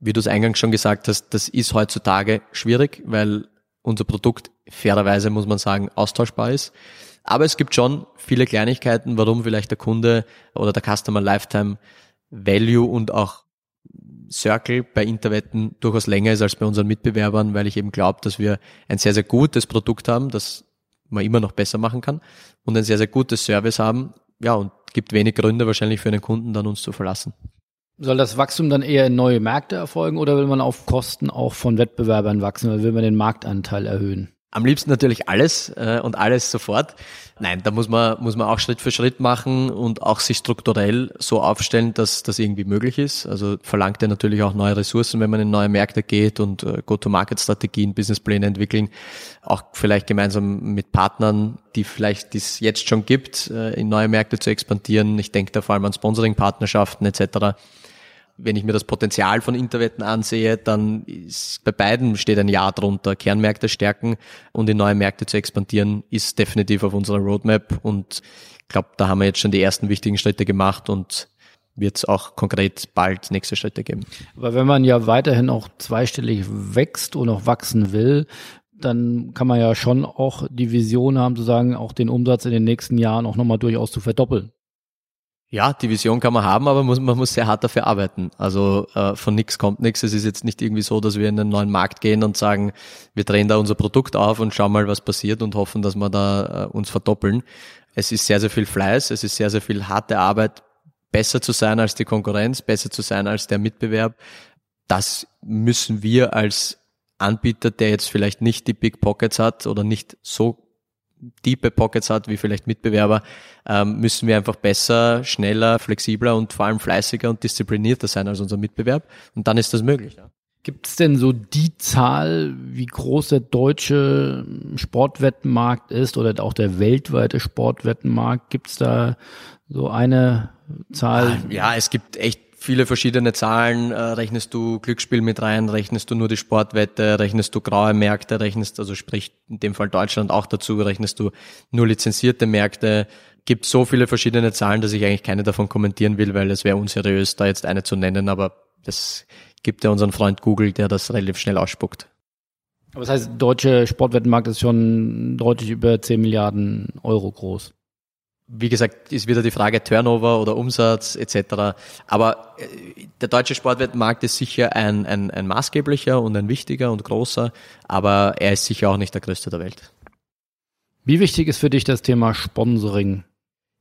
Wie du es eingangs schon gesagt hast, das ist heutzutage schwierig, weil unser Produkt fairerweise, muss man sagen, austauschbar ist. Aber es gibt schon viele Kleinigkeiten, warum vielleicht der Kunde oder der Customer Lifetime Value und auch Circle bei Interwetten durchaus länger ist als bei unseren Mitbewerbern, weil ich eben glaube, dass wir ein sehr, sehr gutes Produkt haben, das man immer noch besser machen kann und ein sehr, sehr gutes Service haben. Ja, und gibt wenig Gründe wahrscheinlich für einen Kunden dann uns zu verlassen. Soll das Wachstum dann eher in neue Märkte erfolgen oder will man auf Kosten auch von Wettbewerbern wachsen oder will man den Marktanteil erhöhen? Am liebsten natürlich alles äh, und alles sofort. Nein, da muss man, muss man auch Schritt für Schritt machen und auch sich strukturell so aufstellen, dass das irgendwie möglich ist. Also verlangt er natürlich auch neue Ressourcen, wenn man in neue Märkte geht und äh, Go-to-Market-Strategien, Businesspläne entwickeln. Auch vielleicht gemeinsam mit Partnern, die vielleicht dies jetzt schon gibt, äh, in neue Märkte zu expandieren. Ich denke da vor allem an Sponsoring-Partnerschaften etc wenn ich mir das Potenzial von Interwetten ansehe, dann ist bei beiden steht ein Ja drunter. Kernmärkte stärken und in neue Märkte zu expandieren, ist definitiv auf unserer Roadmap und ich glaube, da haben wir jetzt schon die ersten wichtigen Schritte gemacht und wird es auch konkret bald nächste Schritte geben. Aber wenn man ja weiterhin auch zweistellig wächst und auch wachsen will, dann kann man ja schon auch die Vision haben, zu sagen, auch den Umsatz in den nächsten Jahren auch nochmal durchaus zu verdoppeln. Ja, die Vision kann man haben, aber man muss, man muss sehr hart dafür arbeiten. Also äh, von nichts kommt nichts. Es ist jetzt nicht irgendwie so, dass wir in einen neuen Markt gehen und sagen, wir drehen da unser Produkt auf und schauen mal, was passiert und hoffen, dass wir da äh, uns verdoppeln. Es ist sehr, sehr viel Fleiß, es ist sehr, sehr viel harte Arbeit, besser zu sein als die Konkurrenz, besser zu sein als der Mitbewerb. Das müssen wir als Anbieter, der jetzt vielleicht nicht die Big Pockets hat oder nicht so tiefe Pockets hat wie vielleicht Mitbewerber, ähm, müssen wir einfach besser, schneller, flexibler und vor allem fleißiger und disziplinierter sein als unser Mitbewerb. Und dann ist das möglich. Ja. Gibt es denn so die Zahl, wie groß der deutsche Sportwettenmarkt ist oder auch der weltweite Sportwettenmarkt? Gibt es da so eine Zahl? Ja, es gibt echt viele verschiedene Zahlen. Äh, rechnest du Glücksspiel mit rein, rechnest du nur die Sportwette, rechnest du graue Märkte, rechnest, also sprich in dem Fall Deutschland auch dazu, rechnest du nur lizenzierte Märkte. Gibt so viele verschiedene Zahlen, dass ich eigentlich keine davon kommentieren will, weil es wäre unseriös, da jetzt eine zu nennen, aber das gibt ja unseren Freund Google, der das relativ schnell ausspuckt. Aber das heißt, deutsche Sportwettenmarkt ist schon deutlich über 10 Milliarden Euro groß wie gesagt, ist wieder die Frage Turnover oder Umsatz etc. Aber äh, der deutsche Sportwettenmarkt ist sicher ein, ein, ein maßgeblicher und ein wichtiger und großer, aber er ist sicher auch nicht der größte der Welt. Wie wichtig ist für dich das Thema Sponsoring?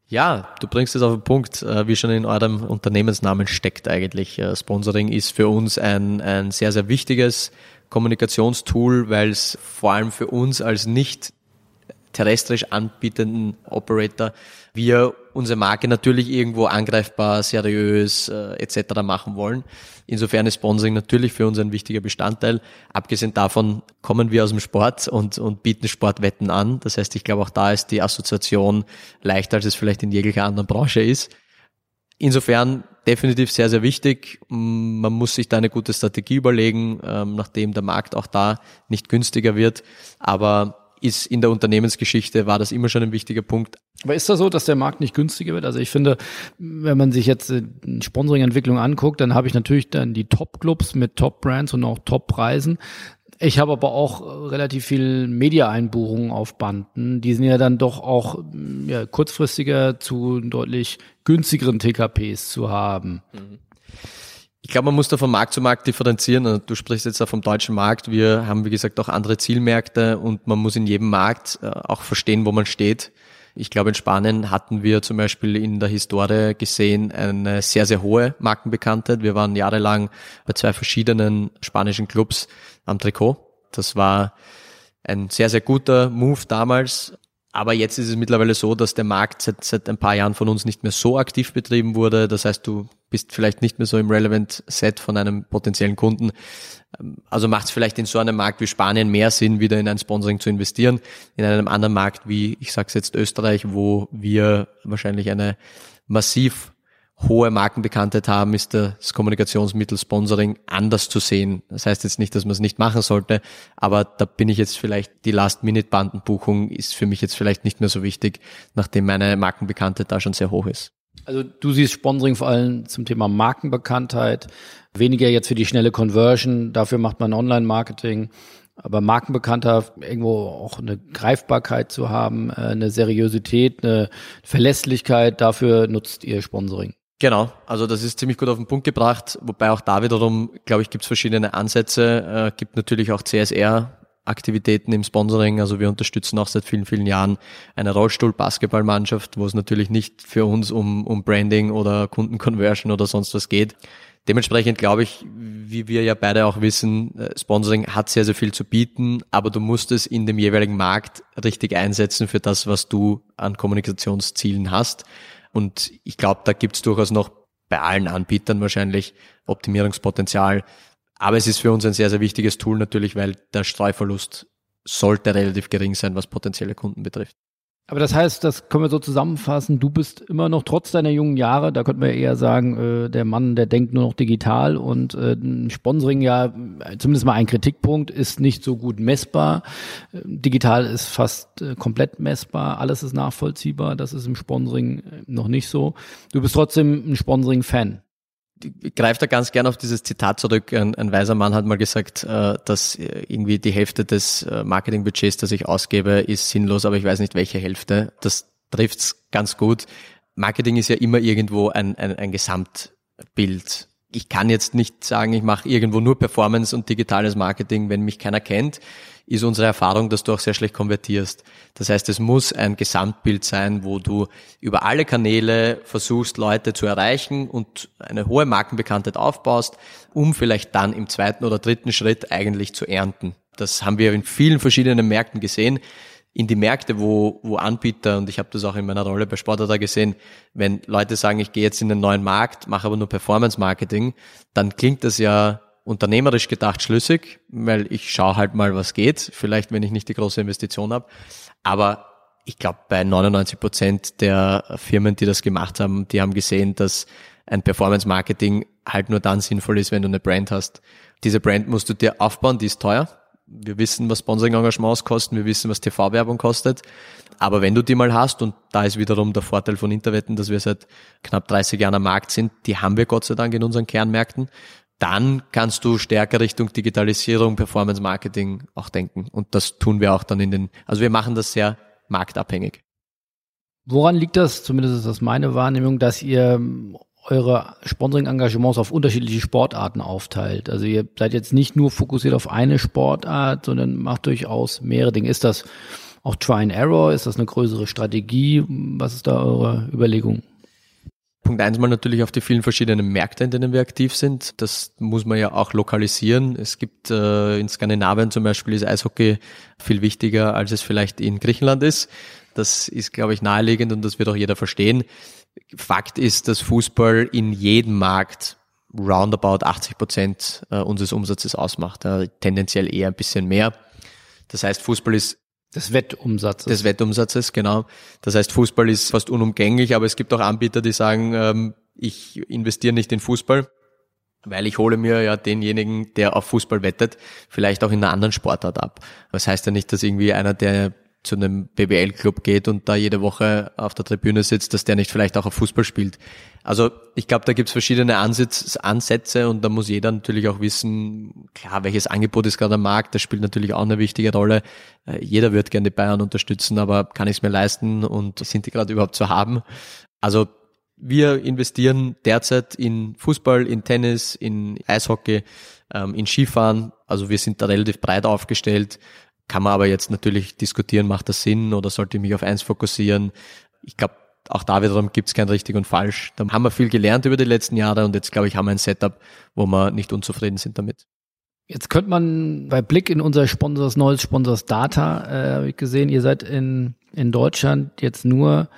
Ja, du bringst es auf den Punkt, äh, wie schon in eurem Unternehmensnamen steckt eigentlich. Äh, Sponsoring ist für uns ein, ein sehr, sehr wichtiges Kommunikationstool, weil es vor allem für uns als nicht terrestrisch anbietenden Operator wir unsere Marke natürlich irgendwo angreifbar, seriös äh, etc. machen wollen. Insofern ist Sponsoring natürlich für uns ein wichtiger Bestandteil. Abgesehen davon kommen wir aus dem Sport und, und bieten Sportwetten an. Das heißt, ich glaube, auch da ist die Assoziation leichter, als es vielleicht in jeglicher anderen Branche ist. Insofern definitiv sehr, sehr wichtig. Man muss sich da eine gute Strategie überlegen, ähm, nachdem der Markt auch da nicht günstiger wird. Aber ist in der Unternehmensgeschichte, war das immer schon ein wichtiger Punkt. Aber ist das so, dass der Markt nicht günstiger wird? Also ich finde, wenn man sich jetzt äh, Sponsoring-Entwicklung anguckt, dann habe ich natürlich dann die Top-Clubs mit Top-Brands und auch Top-Preisen. Ich habe aber auch relativ viel Media-Einbuchungen auf Banden. Die sind ja dann doch auch ja, kurzfristiger zu deutlich günstigeren TKPs zu haben. Mhm. Ich glaube, man muss da von Markt zu Markt differenzieren. Du sprichst jetzt auch vom deutschen Markt. Wir haben, wie gesagt, auch andere Zielmärkte und man muss in jedem Markt äh, auch verstehen, wo man steht. Ich glaube, in Spanien hatten wir zum Beispiel in der Historie gesehen eine sehr, sehr hohe Markenbekanntheit. Wir waren jahrelang bei zwei verschiedenen spanischen Clubs am Trikot. Das war ein sehr, sehr guter Move damals. Aber jetzt ist es mittlerweile so, dass der Markt seit, seit ein paar Jahren von uns nicht mehr so aktiv betrieben wurde. Das heißt, du bist vielleicht nicht mehr so im Relevant Set von einem potenziellen Kunden. Also macht es vielleicht in so einem Markt wie Spanien mehr Sinn, wieder in ein Sponsoring zu investieren. In einem anderen Markt wie, ich sage jetzt Österreich, wo wir wahrscheinlich eine massiv hohe Markenbekanntheit haben, ist das Kommunikationsmittel Sponsoring anders zu sehen. Das heißt jetzt nicht, dass man es nicht machen sollte, aber da bin ich jetzt vielleicht, die Last-Minute-Bandenbuchung ist für mich jetzt vielleicht nicht mehr so wichtig, nachdem meine Markenbekanntheit da schon sehr hoch ist. Also du siehst Sponsoring vor allem zum Thema Markenbekanntheit, weniger jetzt für die schnelle Conversion, dafür macht man Online-Marketing, aber markenbekannter irgendwo auch eine Greifbarkeit zu haben, äh, eine Seriosität, eine Verlässlichkeit, dafür nutzt ihr Sponsoring. Genau, also das ist ziemlich gut auf den Punkt gebracht, wobei auch da wiederum, glaube ich, gibt es verschiedene Ansätze, äh, gibt natürlich auch CSR. Aktivitäten im Sponsoring. Also wir unterstützen auch seit vielen, vielen Jahren eine Rollstuhl-Basketballmannschaft, wo es natürlich nicht für uns um, um Branding oder Kundenconversion oder sonst was geht. Dementsprechend glaube ich, wie wir ja beide auch wissen, äh, Sponsoring hat sehr, sehr viel zu bieten, aber du musst es in dem jeweiligen Markt richtig einsetzen für das, was du an Kommunikationszielen hast. Und ich glaube, da gibt es durchaus noch bei allen Anbietern wahrscheinlich Optimierungspotenzial. Aber es ist für uns ein sehr, sehr wichtiges Tool natürlich, weil der Streuverlust sollte relativ gering sein, was potenzielle Kunden betrifft. Aber das heißt, das können wir so zusammenfassen, du bist immer noch trotz deiner jungen Jahre, da könnten wir eher sagen, äh, der Mann, der denkt nur noch digital und äh, Sponsoring ja, zumindest mal ein Kritikpunkt, ist nicht so gut messbar. Äh, digital ist fast äh, komplett messbar, alles ist nachvollziehbar, das ist im Sponsoring äh, noch nicht so. Du bist trotzdem ein Sponsoring-Fan ich greife da ganz gern auf dieses Zitat zurück. Ein, ein, weiser Mann hat mal gesagt, äh, dass irgendwie die Hälfte des äh, Marketingbudgets, das ich ausgebe, ist sinnlos, aber ich weiß nicht welche Hälfte. Das trifft's ganz gut. Marketing ist ja immer irgendwo ein, ein, ein Gesamtbild. Ich kann jetzt nicht sagen, ich mache irgendwo nur Performance und digitales Marketing, wenn mich keiner kennt ist unsere Erfahrung, dass du auch sehr schlecht konvertierst. Das heißt, es muss ein Gesamtbild sein, wo du über alle Kanäle versuchst, Leute zu erreichen und eine hohe Markenbekanntheit aufbaust, um vielleicht dann im zweiten oder dritten Schritt eigentlich zu ernten. Das haben wir in vielen verschiedenen Märkten gesehen in die Märkte, wo, wo Anbieter, und ich habe das auch in meiner Rolle bei Sportadar gesehen, wenn Leute sagen, ich gehe jetzt in den neuen Markt, mache aber nur Performance-Marketing, dann klingt das ja unternehmerisch gedacht schlüssig, weil ich schaue halt mal, was geht, vielleicht wenn ich nicht die große Investition habe. Aber ich glaube, bei 99 Prozent der Firmen, die das gemacht haben, die haben gesehen, dass ein Performance-Marketing halt nur dann sinnvoll ist, wenn du eine Brand hast. Diese Brand musst du dir aufbauen, die ist teuer. Wir wissen, was Sponsoring-Engagements kosten, wir wissen, was TV-Werbung kostet. Aber wenn du die mal hast, und da ist wiederum der Vorteil von Interwetten, dass wir seit knapp 30 Jahren am Markt sind, die haben wir Gott sei Dank in unseren Kernmärkten, dann kannst du stärker Richtung Digitalisierung, Performance Marketing auch denken. Und das tun wir auch dann in den, also wir machen das sehr marktabhängig. Woran liegt das, zumindest ist das meine Wahrnehmung, dass ihr eure Sponsoring-Engagements auf unterschiedliche Sportarten aufteilt? Also ihr seid jetzt nicht nur fokussiert auf eine Sportart, sondern macht durchaus mehrere Dinge. Ist das auch Try and Error? Ist das eine größere Strategie? Was ist da eure Überlegung? Punkt eins mal natürlich auf die vielen verschiedenen Märkte, in denen wir aktiv sind. Das muss man ja auch lokalisieren. Es gibt äh, in Skandinavien zum Beispiel ist Eishockey viel wichtiger, als es vielleicht in Griechenland ist. Das ist, glaube ich, naheliegend und das wird auch jeder verstehen. Fakt ist, dass Fußball in jedem Markt roundabout 80 Prozent äh, unseres Umsatzes ausmacht, äh, tendenziell eher ein bisschen mehr. Das heißt, Fußball ist des Wettumsatzes. Des Wettumsatzes, genau. Das heißt, Fußball ist fast unumgänglich, aber es gibt auch Anbieter, die sagen, ähm, ich investiere nicht in Fußball, weil ich hole mir ja denjenigen, der auf Fußball wettet, vielleicht auch in einer anderen Sportart ab. Das heißt ja nicht, dass irgendwie einer, der zu einem BBL-Club geht und da jede Woche auf der Tribüne sitzt, dass der nicht vielleicht auch auf Fußball spielt. Also ich glaube, da gibt's verschiedene Ansitz, Ansätze und da muss jeder natürlich auch wissen, klar, welches Angebot ist gerade am Markt, das spielt natürlich auch eine wichtige Rolle. Äh, jeder wird gerne die Bayern unterstützen, aber kann ich es mir leisten und sind die gerade überhaupt zu haben? Also wir investieren derzeit in Fußball, in Tennis, in Eishockey, ähm, in Skifahren. Also wir sind da relativ breit aufgestellt. Kann man aber jetzt natürlich diskutieren, macht das Sinn oder sollte ich mich auf eins fokussieren? Ich glaube, auch da wiederum gibt es kein richtig und falsch. Da haben wir viel gelernt über die letzten Jahre und jetzt, glaube ich, haben wir ein Setup, wo wir nicht unzufrieden sind damit. Jetzt könnte man bei Blick in unser Sponsors, neues Sponsors Data, äh, habe ich gesehen, ihr seid in, in Deutschland jetzt nur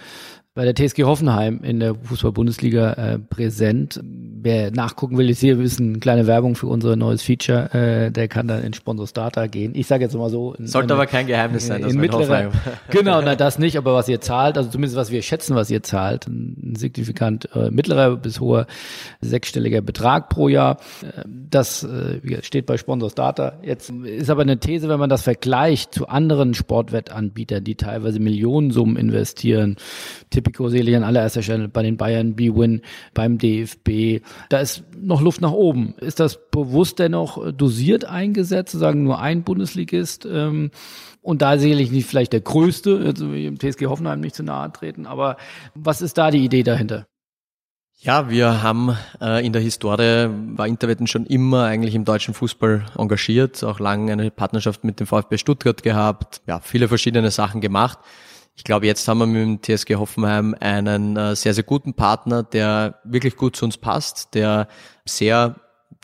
bei der TSG Hoffenheim in der Fußball-Bundesliga äh, präsent. Wer nachgucken will, ist hier ein bisschen kleine Werbung für unser neues Feature. Äh, der kann dann in Sponsors Data gehen. Ich sage jetzt mal so. In, Sollte aber kein Geheimnis sein, dass in mittlerer, Genau, na, das nicht, aber was ihr zahlt, also zumindest was wir schätzen, was ihr zahlt, ein signifikant äh, mittlerer bis hoher sechsstelliger Betrag pro Jahr. Äh, das äh, steht bei Sponsors Data. Jetzt ist aber eine These, wenn man das vergleicht zu anderen Sportwettanbietern, die teilweise Millionensummen investieren. Tipico ich an allererster Stelle bei den Bayern, B-Win, beim DFB. Da ist noch Luft nach oben. Ist das bewusst dennoch dosiert eingesetzt, sozusagen nur ein Bundesligist? Ähm, und da sicherlich nicht vielleicht der größte, also im TSG Hoffenheim nicht zu nahe treten, aber was ist da die Idee dahinter? Ja, wir haben äh, in der Historie, war Interwetten schon immer eigentlich im deutschen Fußball engagiert, auch lange eine Partnerschaft mit dem VfB Stuttgart gehabt, ja, viele verschiedene Sachen gemacht. Ich glaube, jetzt haben wir mit dem TSG Hoffenheim einen äh, sehr, sehr guten Partner, der wirklich gut zu uns passt, der sehr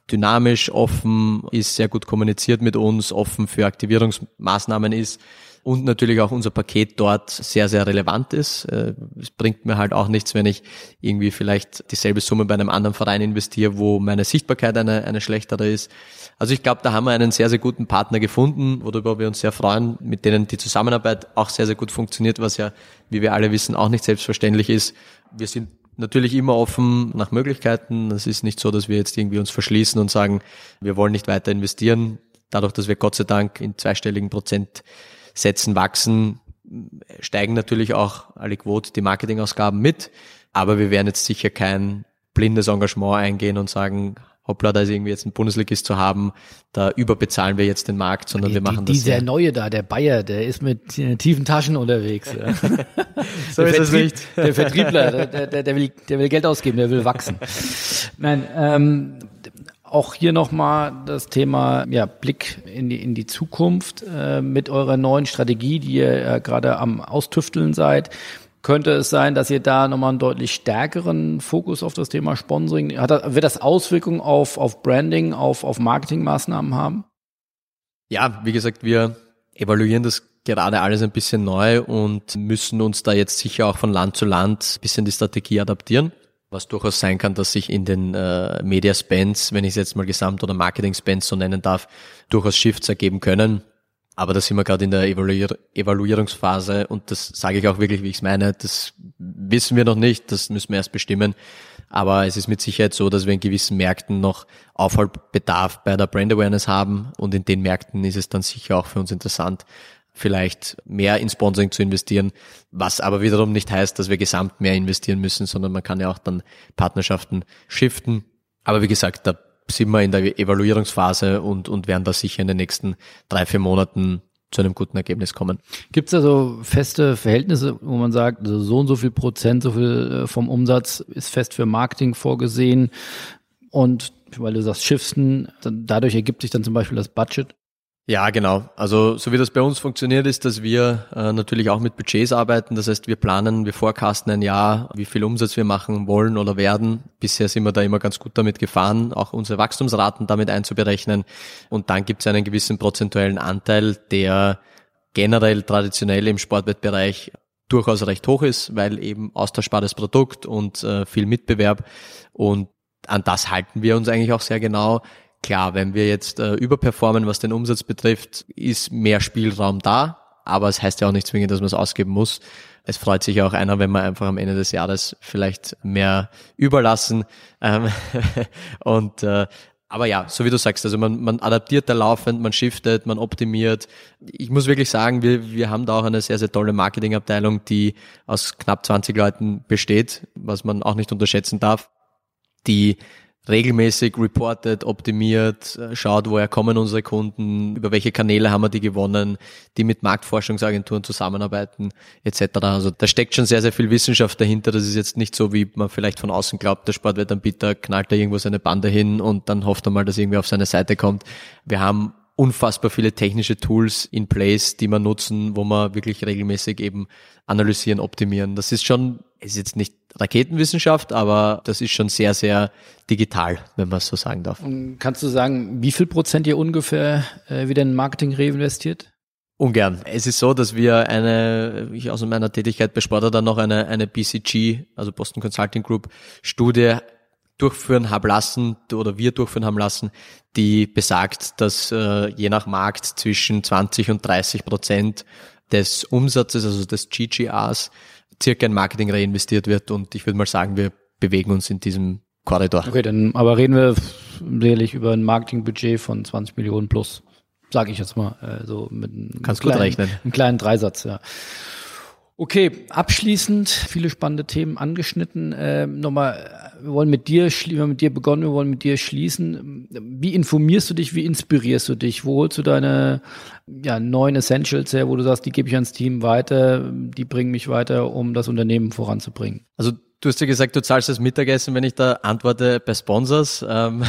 dynamisch, offen ist, sehr gut kommuniziert mit uns, offen für Aktivierungsmaßnahmen ist und natürlich auch unser Paket dort sehr, sehr relevant ist. Äh, es bringt mir halt auch nichts, wenn ich irgendwie vielleicht dieselbe Summe bei einem anderen Verein investiere, wo meine Sichtbarkeit eine, eine schlechtere ist. Also ich glaube, da haben wir einen sehr, sehr guten Partner gefunden, worüber wir uns sehr freuen, mit denen die Zusammenarbeit auch sehr, sehr gut funktioniert, was ja, wie wir alle wissen, auch nicht selbstverständlich ist. Wir sind natürlich immer offen nach Möglichkeiten. Es ist nicht so, dass wir jetzt irgendwie uns verschließen und sagen, wir wollen nicht weiter investieren. Dadurch, dass wir Gott sei Dank in zweistelligen Prozent Sätzen wachsen, steigen natürlich auch alle Quote die Marketingausgaben mit. Aber wir werden jetzt sicher kein blindes Engagement eingehen und sagen, hoppla, da ist irgendwie jetzt ein Bundesligist zu haben, da überbezahlen wir jetzt den Markt, sondern die, wir machen die, das. Dieser neue da, der Bayer, der ist mit äh, tiefen Taschen unterwegs. Ja. so der ist es nicht. Der Vertriebler, der, der, der, will, der will Geld ausgeben, der will wachsen. Nein, ähm, auch hier nochmal das Thema ja, Blick in die, in die Zukunft äh, mit eurer neuen Strategie, die ihr äh, gerade am Austüfteln seid. Könnte es sein, dass ihr da nochmal einen deutlich stärkeren Fokus auf das Thema Sponsoring, hat, wird das Auswirkungen auf, auf Branding, auf, auf Marketingmaßnahmen haben? Ja, wie gesagt, wir evaluieren das gerade alles ein bisschen neu und müssen uns da jetzt sicher auch von Land zu Land ein bisschen die Strategie adaptieren was durchaus sein kann, dass sich in den äh, Media Spends, wenn ich es jetzt mal Gesamt- oder Marketing Spends so nennen darf, durchaus Shifts ergeben können. Aber da sind wir gerade in der Evaluier Evaluierungsphase und das sage ich auch wirklich, wie ich es meine. Das wissen wir noch nicht, das müssen wir erst bestimmen. Aber es ist mit Sicherheit so, dass wir in gewissen Märkten noch Aufholbedarf bei der Brand Awareness haben und in den Märkten ist es dann sicher auch für uns interessant, vielleicht mehr in Sponsoring zu investieren, was aber wiederum nicht heißt, dass wir gesamt mehr investieren müssen, sondern man kann ja auch dann Partnerschaften shiften. Aber wie gesagt, da sind wir in der Evaluierungsphase und, und werden da sicher in den nächsten drei, vier Monaten zu einem guten Ergebnis kommen. Gibt es also feste Verhältnisse, wo man sagt, also so und so viel Prozent, so viel äh, vom Umsatz ist fest für Marketing vorgesehen und weil du sagst Shiften, dadurch ergibt sich dann zum Beispiel das Budget? Ja, genau. Also so wie das bei uns funktioniert, ist, dass wir äh, natürlich auch mit Budgets arbeiten. Das heißt, wir planen, wir forecasten ein Jahr, wie viel Umsatz wir machen wollen oder werden. Bisher sind wir da immer ganz gut damit gefahren, auch unsere Wachstumsraten damit einzuberechnen. Und dann gibt es einen gewissen prozentuellen Anteil, der generell traditionell im Sportwettbereich durchaus recht hoch ist, weil eben austauschbares Produkt und äh, viel Mitbewerb. Und an das halten wir uns eigentlich auch sehr genau. Klar, wenn wir jetzt äh, überperformen, was den Umsatz betrifft, ist mehr Spielraum da, aber es heißt ja auch nicht zwingend, dass man es ausgeben muss. Es freut sich auch einer, wenn wir einfach am Ende des Jahres vielleicht mehr überlassen. Ähm, und äh, aber ja, so wie du sagst, also man, man adaptiert da laufend, man shiftet, man optimiert. Ich muss wirklich sagen, wir, wir haben da auch eine sehr, sehr tolle Marketingabteilung, die aus knapp 20 Leuten besteht, was man auch nicht unterschätzen darf, die regelmäßig reportet, optimiert, äh, schaut, woher kommen unsere Kunden, über welche Kanäle haben wir die gewonnen, die mit Marktforschungsagenturen zusammenarbeiten, etc. Also da steckt schon sehr, sehr viel Wissenschaft dahinter. Das ist jetzt nicht so, wie man vielleicht von außen glaubt, der Sportwettanbieter knallt da irgendwo seine Bande hin und dann hofft er mal, dass irgendwie auf seine Seite kommt. Wir haben unfassbar viele technische Tools in place, die man nutzen, wo man wirklich regelmäßig eben analysieren, optimieren. Das ist schon, ist jetzt nicht Raketenwissenschaft, aber das ist schon sehr, sehr digital, wenn man es so sagen darf. Und kannst du sagen, wie viel Prozent ihr ungefähr äh, wieder in Marketing reinvestiert? Ungern. Es ist so, dass wir eine, ich aus meiner Tätigkeit bei Sportler dann noch eine, eine BCG, also Boston Consulting Group Studie durchführen haben lassen oder wir durchführen haben lassen, die besagt, dass äh, je nach Markt zwischen 20 und 30 Prozent des Umsatzes, also des GGRs, circa in Marketing reinvestiert wird und ich würde mal sagen, wir bewegen uns in diesem Korridor. Okay, dann aber reden wir sicherlich über ein Marketingbudget von 20 Millionen plus sage ich jetzt mal, äh, so mit einem Kannst kleinen, gut rechnen. einem kleinen Dreisatz, ja. Okay, abschließend viele spannende Themen angeschnitten. Äh, nochmal, wir wollen mit dir, wir haben mit dir begonnen, wir wollen mit dir schließen. Wie informierst du dich, wie inspirierst du dich? Wo holst du deine ja, neuen Essentials her, wo du sagst, die gebe ich ans Team weiter, die bringen mich weiter, um das Unternehmen voranzubringen? Also Du hast ja gesagt, du zahlst das Mittagessen, wenn ich da antworte bei Sponsors. Ähm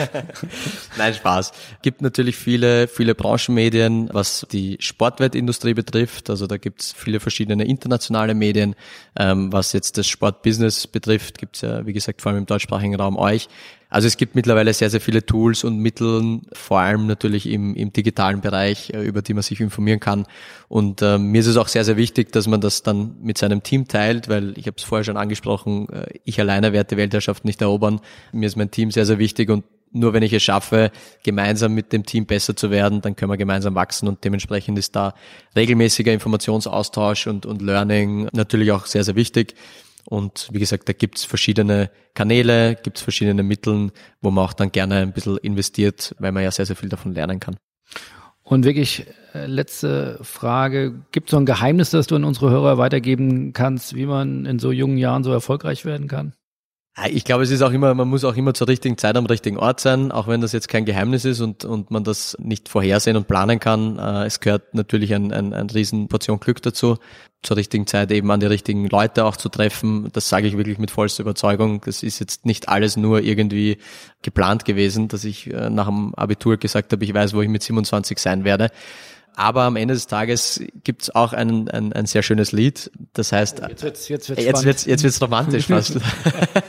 Nein, Spaß. Gibt natürlich viele, viele Branchenmedien, was die Sportwettindustrie betrifft. Also da gibt's viele verschiedene internationale Medien. Ähm, was jetzt das Sportbusiness betrifft, gibt's ja, wie gesagt, vor allem im deutschsprachigen Raum euch. Also es gibt mittlerweile sehr, sehr viele Tools und Mittel, vor allem natürlich im, im digitalen Bereich, äh, über die man sich informieren kann. Und äh, mir ist es auch sehr, sehr wichtig, dass man das dann mit seinem Team teilt, weil ich habe es vorher schon angesprochen, äh, ich alleine werde die Weltherrschaft nicht erobern. Mir ist mein Team sehr, sehr wichtig und nur wenn ich es schaffe, gemeinsam mit dem Team besser zu werden, dann können wir gemeinsam wachsen und dementsprechend ist da regelmäßiger Informationsaustausch und, und Learning natürlich auch sehr, sehr wichtig. Und wie gesagt, da gibt's verschiedene Kanäle, gibt's verschiedene Mittel, wo man auch dann gerne ein bisschen investiert, weil man ja sehr, sehr viel davon lernen kann. Und wirklich äh, letzte Frage, gibt es so ein Geheimnis, das du an unsere Hörer weitergeben kannst, wie man in so jungen Jahren so erfolgreich werden kann? Ich glaube, es ist auch immer, man muss auch immer zur richtigen Zeit am richtigen Ort sein, auch wenn das jetzt kein Geheimnis ist und, und man das nicht vorhersehen und planen kann. Äh, es gehört natürlich ein, ein, ein riesen Portion Glück dazu, zur richtigen Zeit eben an die richtigen Leute auch zu treffen. Das sage ich wirklich mit vollster Überzeugung. Das ist jetzt nicht alles nur irgendwie geplant gewesen, dass ich äh, nach dem Abitur gesagt habe, ich weiß, wo ich mit 27 sein werde. Aber am Ende des Tages gibt's auch ein, ein, ein sehr schönes Lied. Das heißt, jetzt wird's, jetzt wird's, jetzt wird's, jetzt wird's romantisch fast.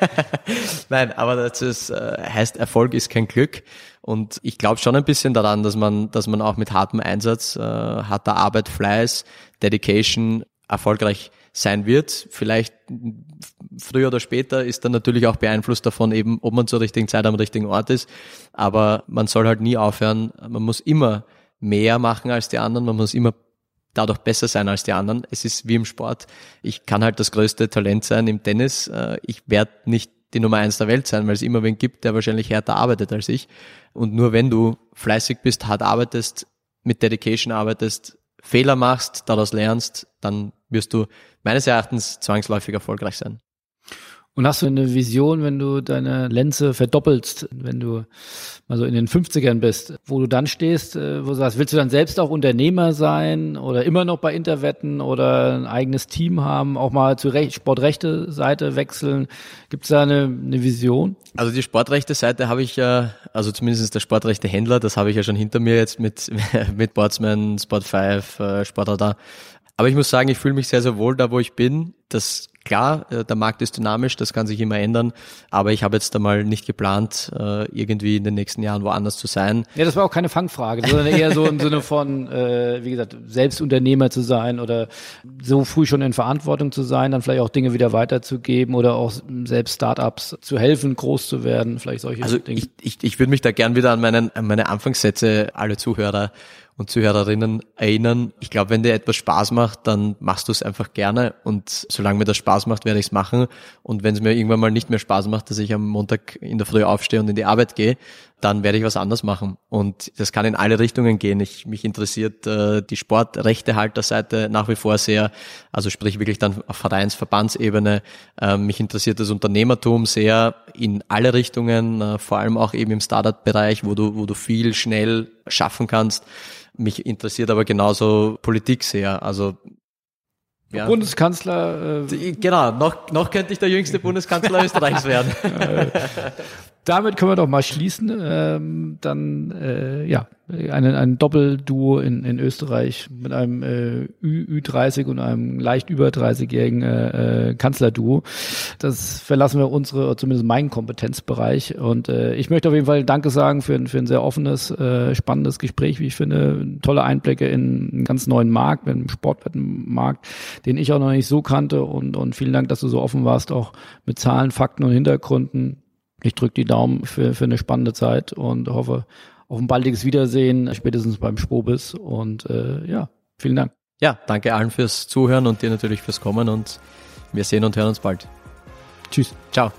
Nein, aber das ist, äh, heißt, Erfolg ist kein Glück. Und ich glaube schon ein bisschen daran, dass man, dass man auch mit hartem Einsatz, äh, harter Arbeit, Fleiß, Dedication erfolgreich sein wird. Vielleicht früher oder später ist dann natürlich auch beeinflusst davon eben, ob man zur richtigen Zeit am richtigen Ort ist. Aber man soll halt nie aufhören. Man muss immer mehr machen als die anderen, man muss immer dadurch besser sein als die anderen. Es ist wie im Sport. Ich kann halt das größte Talent sein im Tennis. Äh, ich werde nicht die Nummer eins der Welt sein, weil es immer wen gibt, der wahrscheinlich härter arbeitet als ich. Und nur wenn du fleißig bist, hart arbeitest, mit Dedication arbeitest, Fehler machst, daraus lernst, dann wirst du meines Erachtens zwangsläufig erfolgreich sein. Und hast du eine Vision, wenn du deine Lenze verdoppelst, wenn du mal so in den 50ern bist, wo du dann stehst, äh, wo du sagst, willst du dann selbst auch Unternehmer sein oder immer noch bei Interwetten oder ein eigenes Team haben, auch mal zur Rech Sportrechte Seite wechseln? Gibt es da eine, eine Vision? Also die Sportrechte Seite habe ich ja, also zumindest der Sportrechte Händler, das habe ich ja schon hinter mir jetzt mit, mit Boardsman, Sport5, äh, Sportradar. Aber ich muss sagen, ich fühle mich sehr, sehr wohl da, wo ich bin. Das Klar, äh, der Markt ist dynamisch, das kann sich immer ändern, aber ich habe jetzt einmal nicht geplant, äh, irgendwie in den nächsten Jahren woanders zu sein. Ja, das war auch keine Fangfrage, sondern eher so im Sinne von, äh, wie gesagt, Selbstunternehmer zu sein oder so früh schon in Verantwortung zu sein, dann vielleicht auch Dinge wieder weiterzugeben oder auch selbst Startups zu helfen, groß zu werden, vielleicht solche also Dinge. Ich, ich, ich würde mich da gern wieder an, meinen, an meine Anfangssätze, alle Zuhörer und Zuhörerinnen erinnern. Ich glaube, wenn dir etwas Spaß macht, dann machst du es einfach gerne und solange mir das Spaß macht, werde ich es machen. Und wenn es mir irgendwann mal nicht mehr Spaß macht, dass ich am Montag in der Früh aufstehe und in die Arbeit gehe, dann werde ich was anderes machen. Und das kann in alle Richtungen gehen. Ich, mich interessiert äh, die Sportrechtehalterseite nach wie vor sehr, also sprich wirklich dann auf Vereins-, Verbandsebene. Äh, mich interessiert das Unternehmertum sehr in alle Richtungen, äh, vor allem auch eben im Startup-Bereich, wo du, wo du viel schnell schaffen kannst. Mich interessiert aber genauso Politik sehr. Also ja. Bundeskanzler. Äh, genau, noch, noch könnte ich der jüngste Bundeskanzler Österreichs werden. damit können wir doch mal schließen. Ähm, dann, äh, ja, ein, ein Doppelduo in, in Österreich mit einem äh, Ü, Ü30 und einem leicht über 30-jährigen äh, äh, Kanzlerduo. Das verlassen wir unsere, zumindest meinen Kompetenzbereich. Und äh, ich möchte auf jeden Fall Danke sagen für, ein für ein sehr offenes, äh, spannendes Gespräch, wie ich finde. Tolle Einblicke in einen ganz neuen Markt, einen Sportwettenmarkt, den ich auch noch nicht so kannte. Und, und vielen Dank, dass du so offen warst, auch mit Zahlen, Fakten und Hintergründen. Ich drücke die Daumen für, für eine spannende Zeit und hoffe auf ein baldiges Wiedersehen, spätestens beim Spobis. Und äh, ja, vielen Dank. Ja, danke allen fürs Zuhören und dir natürlich fürs Kommen und wir sehen und hören uns bald. Tschüss. Ciao.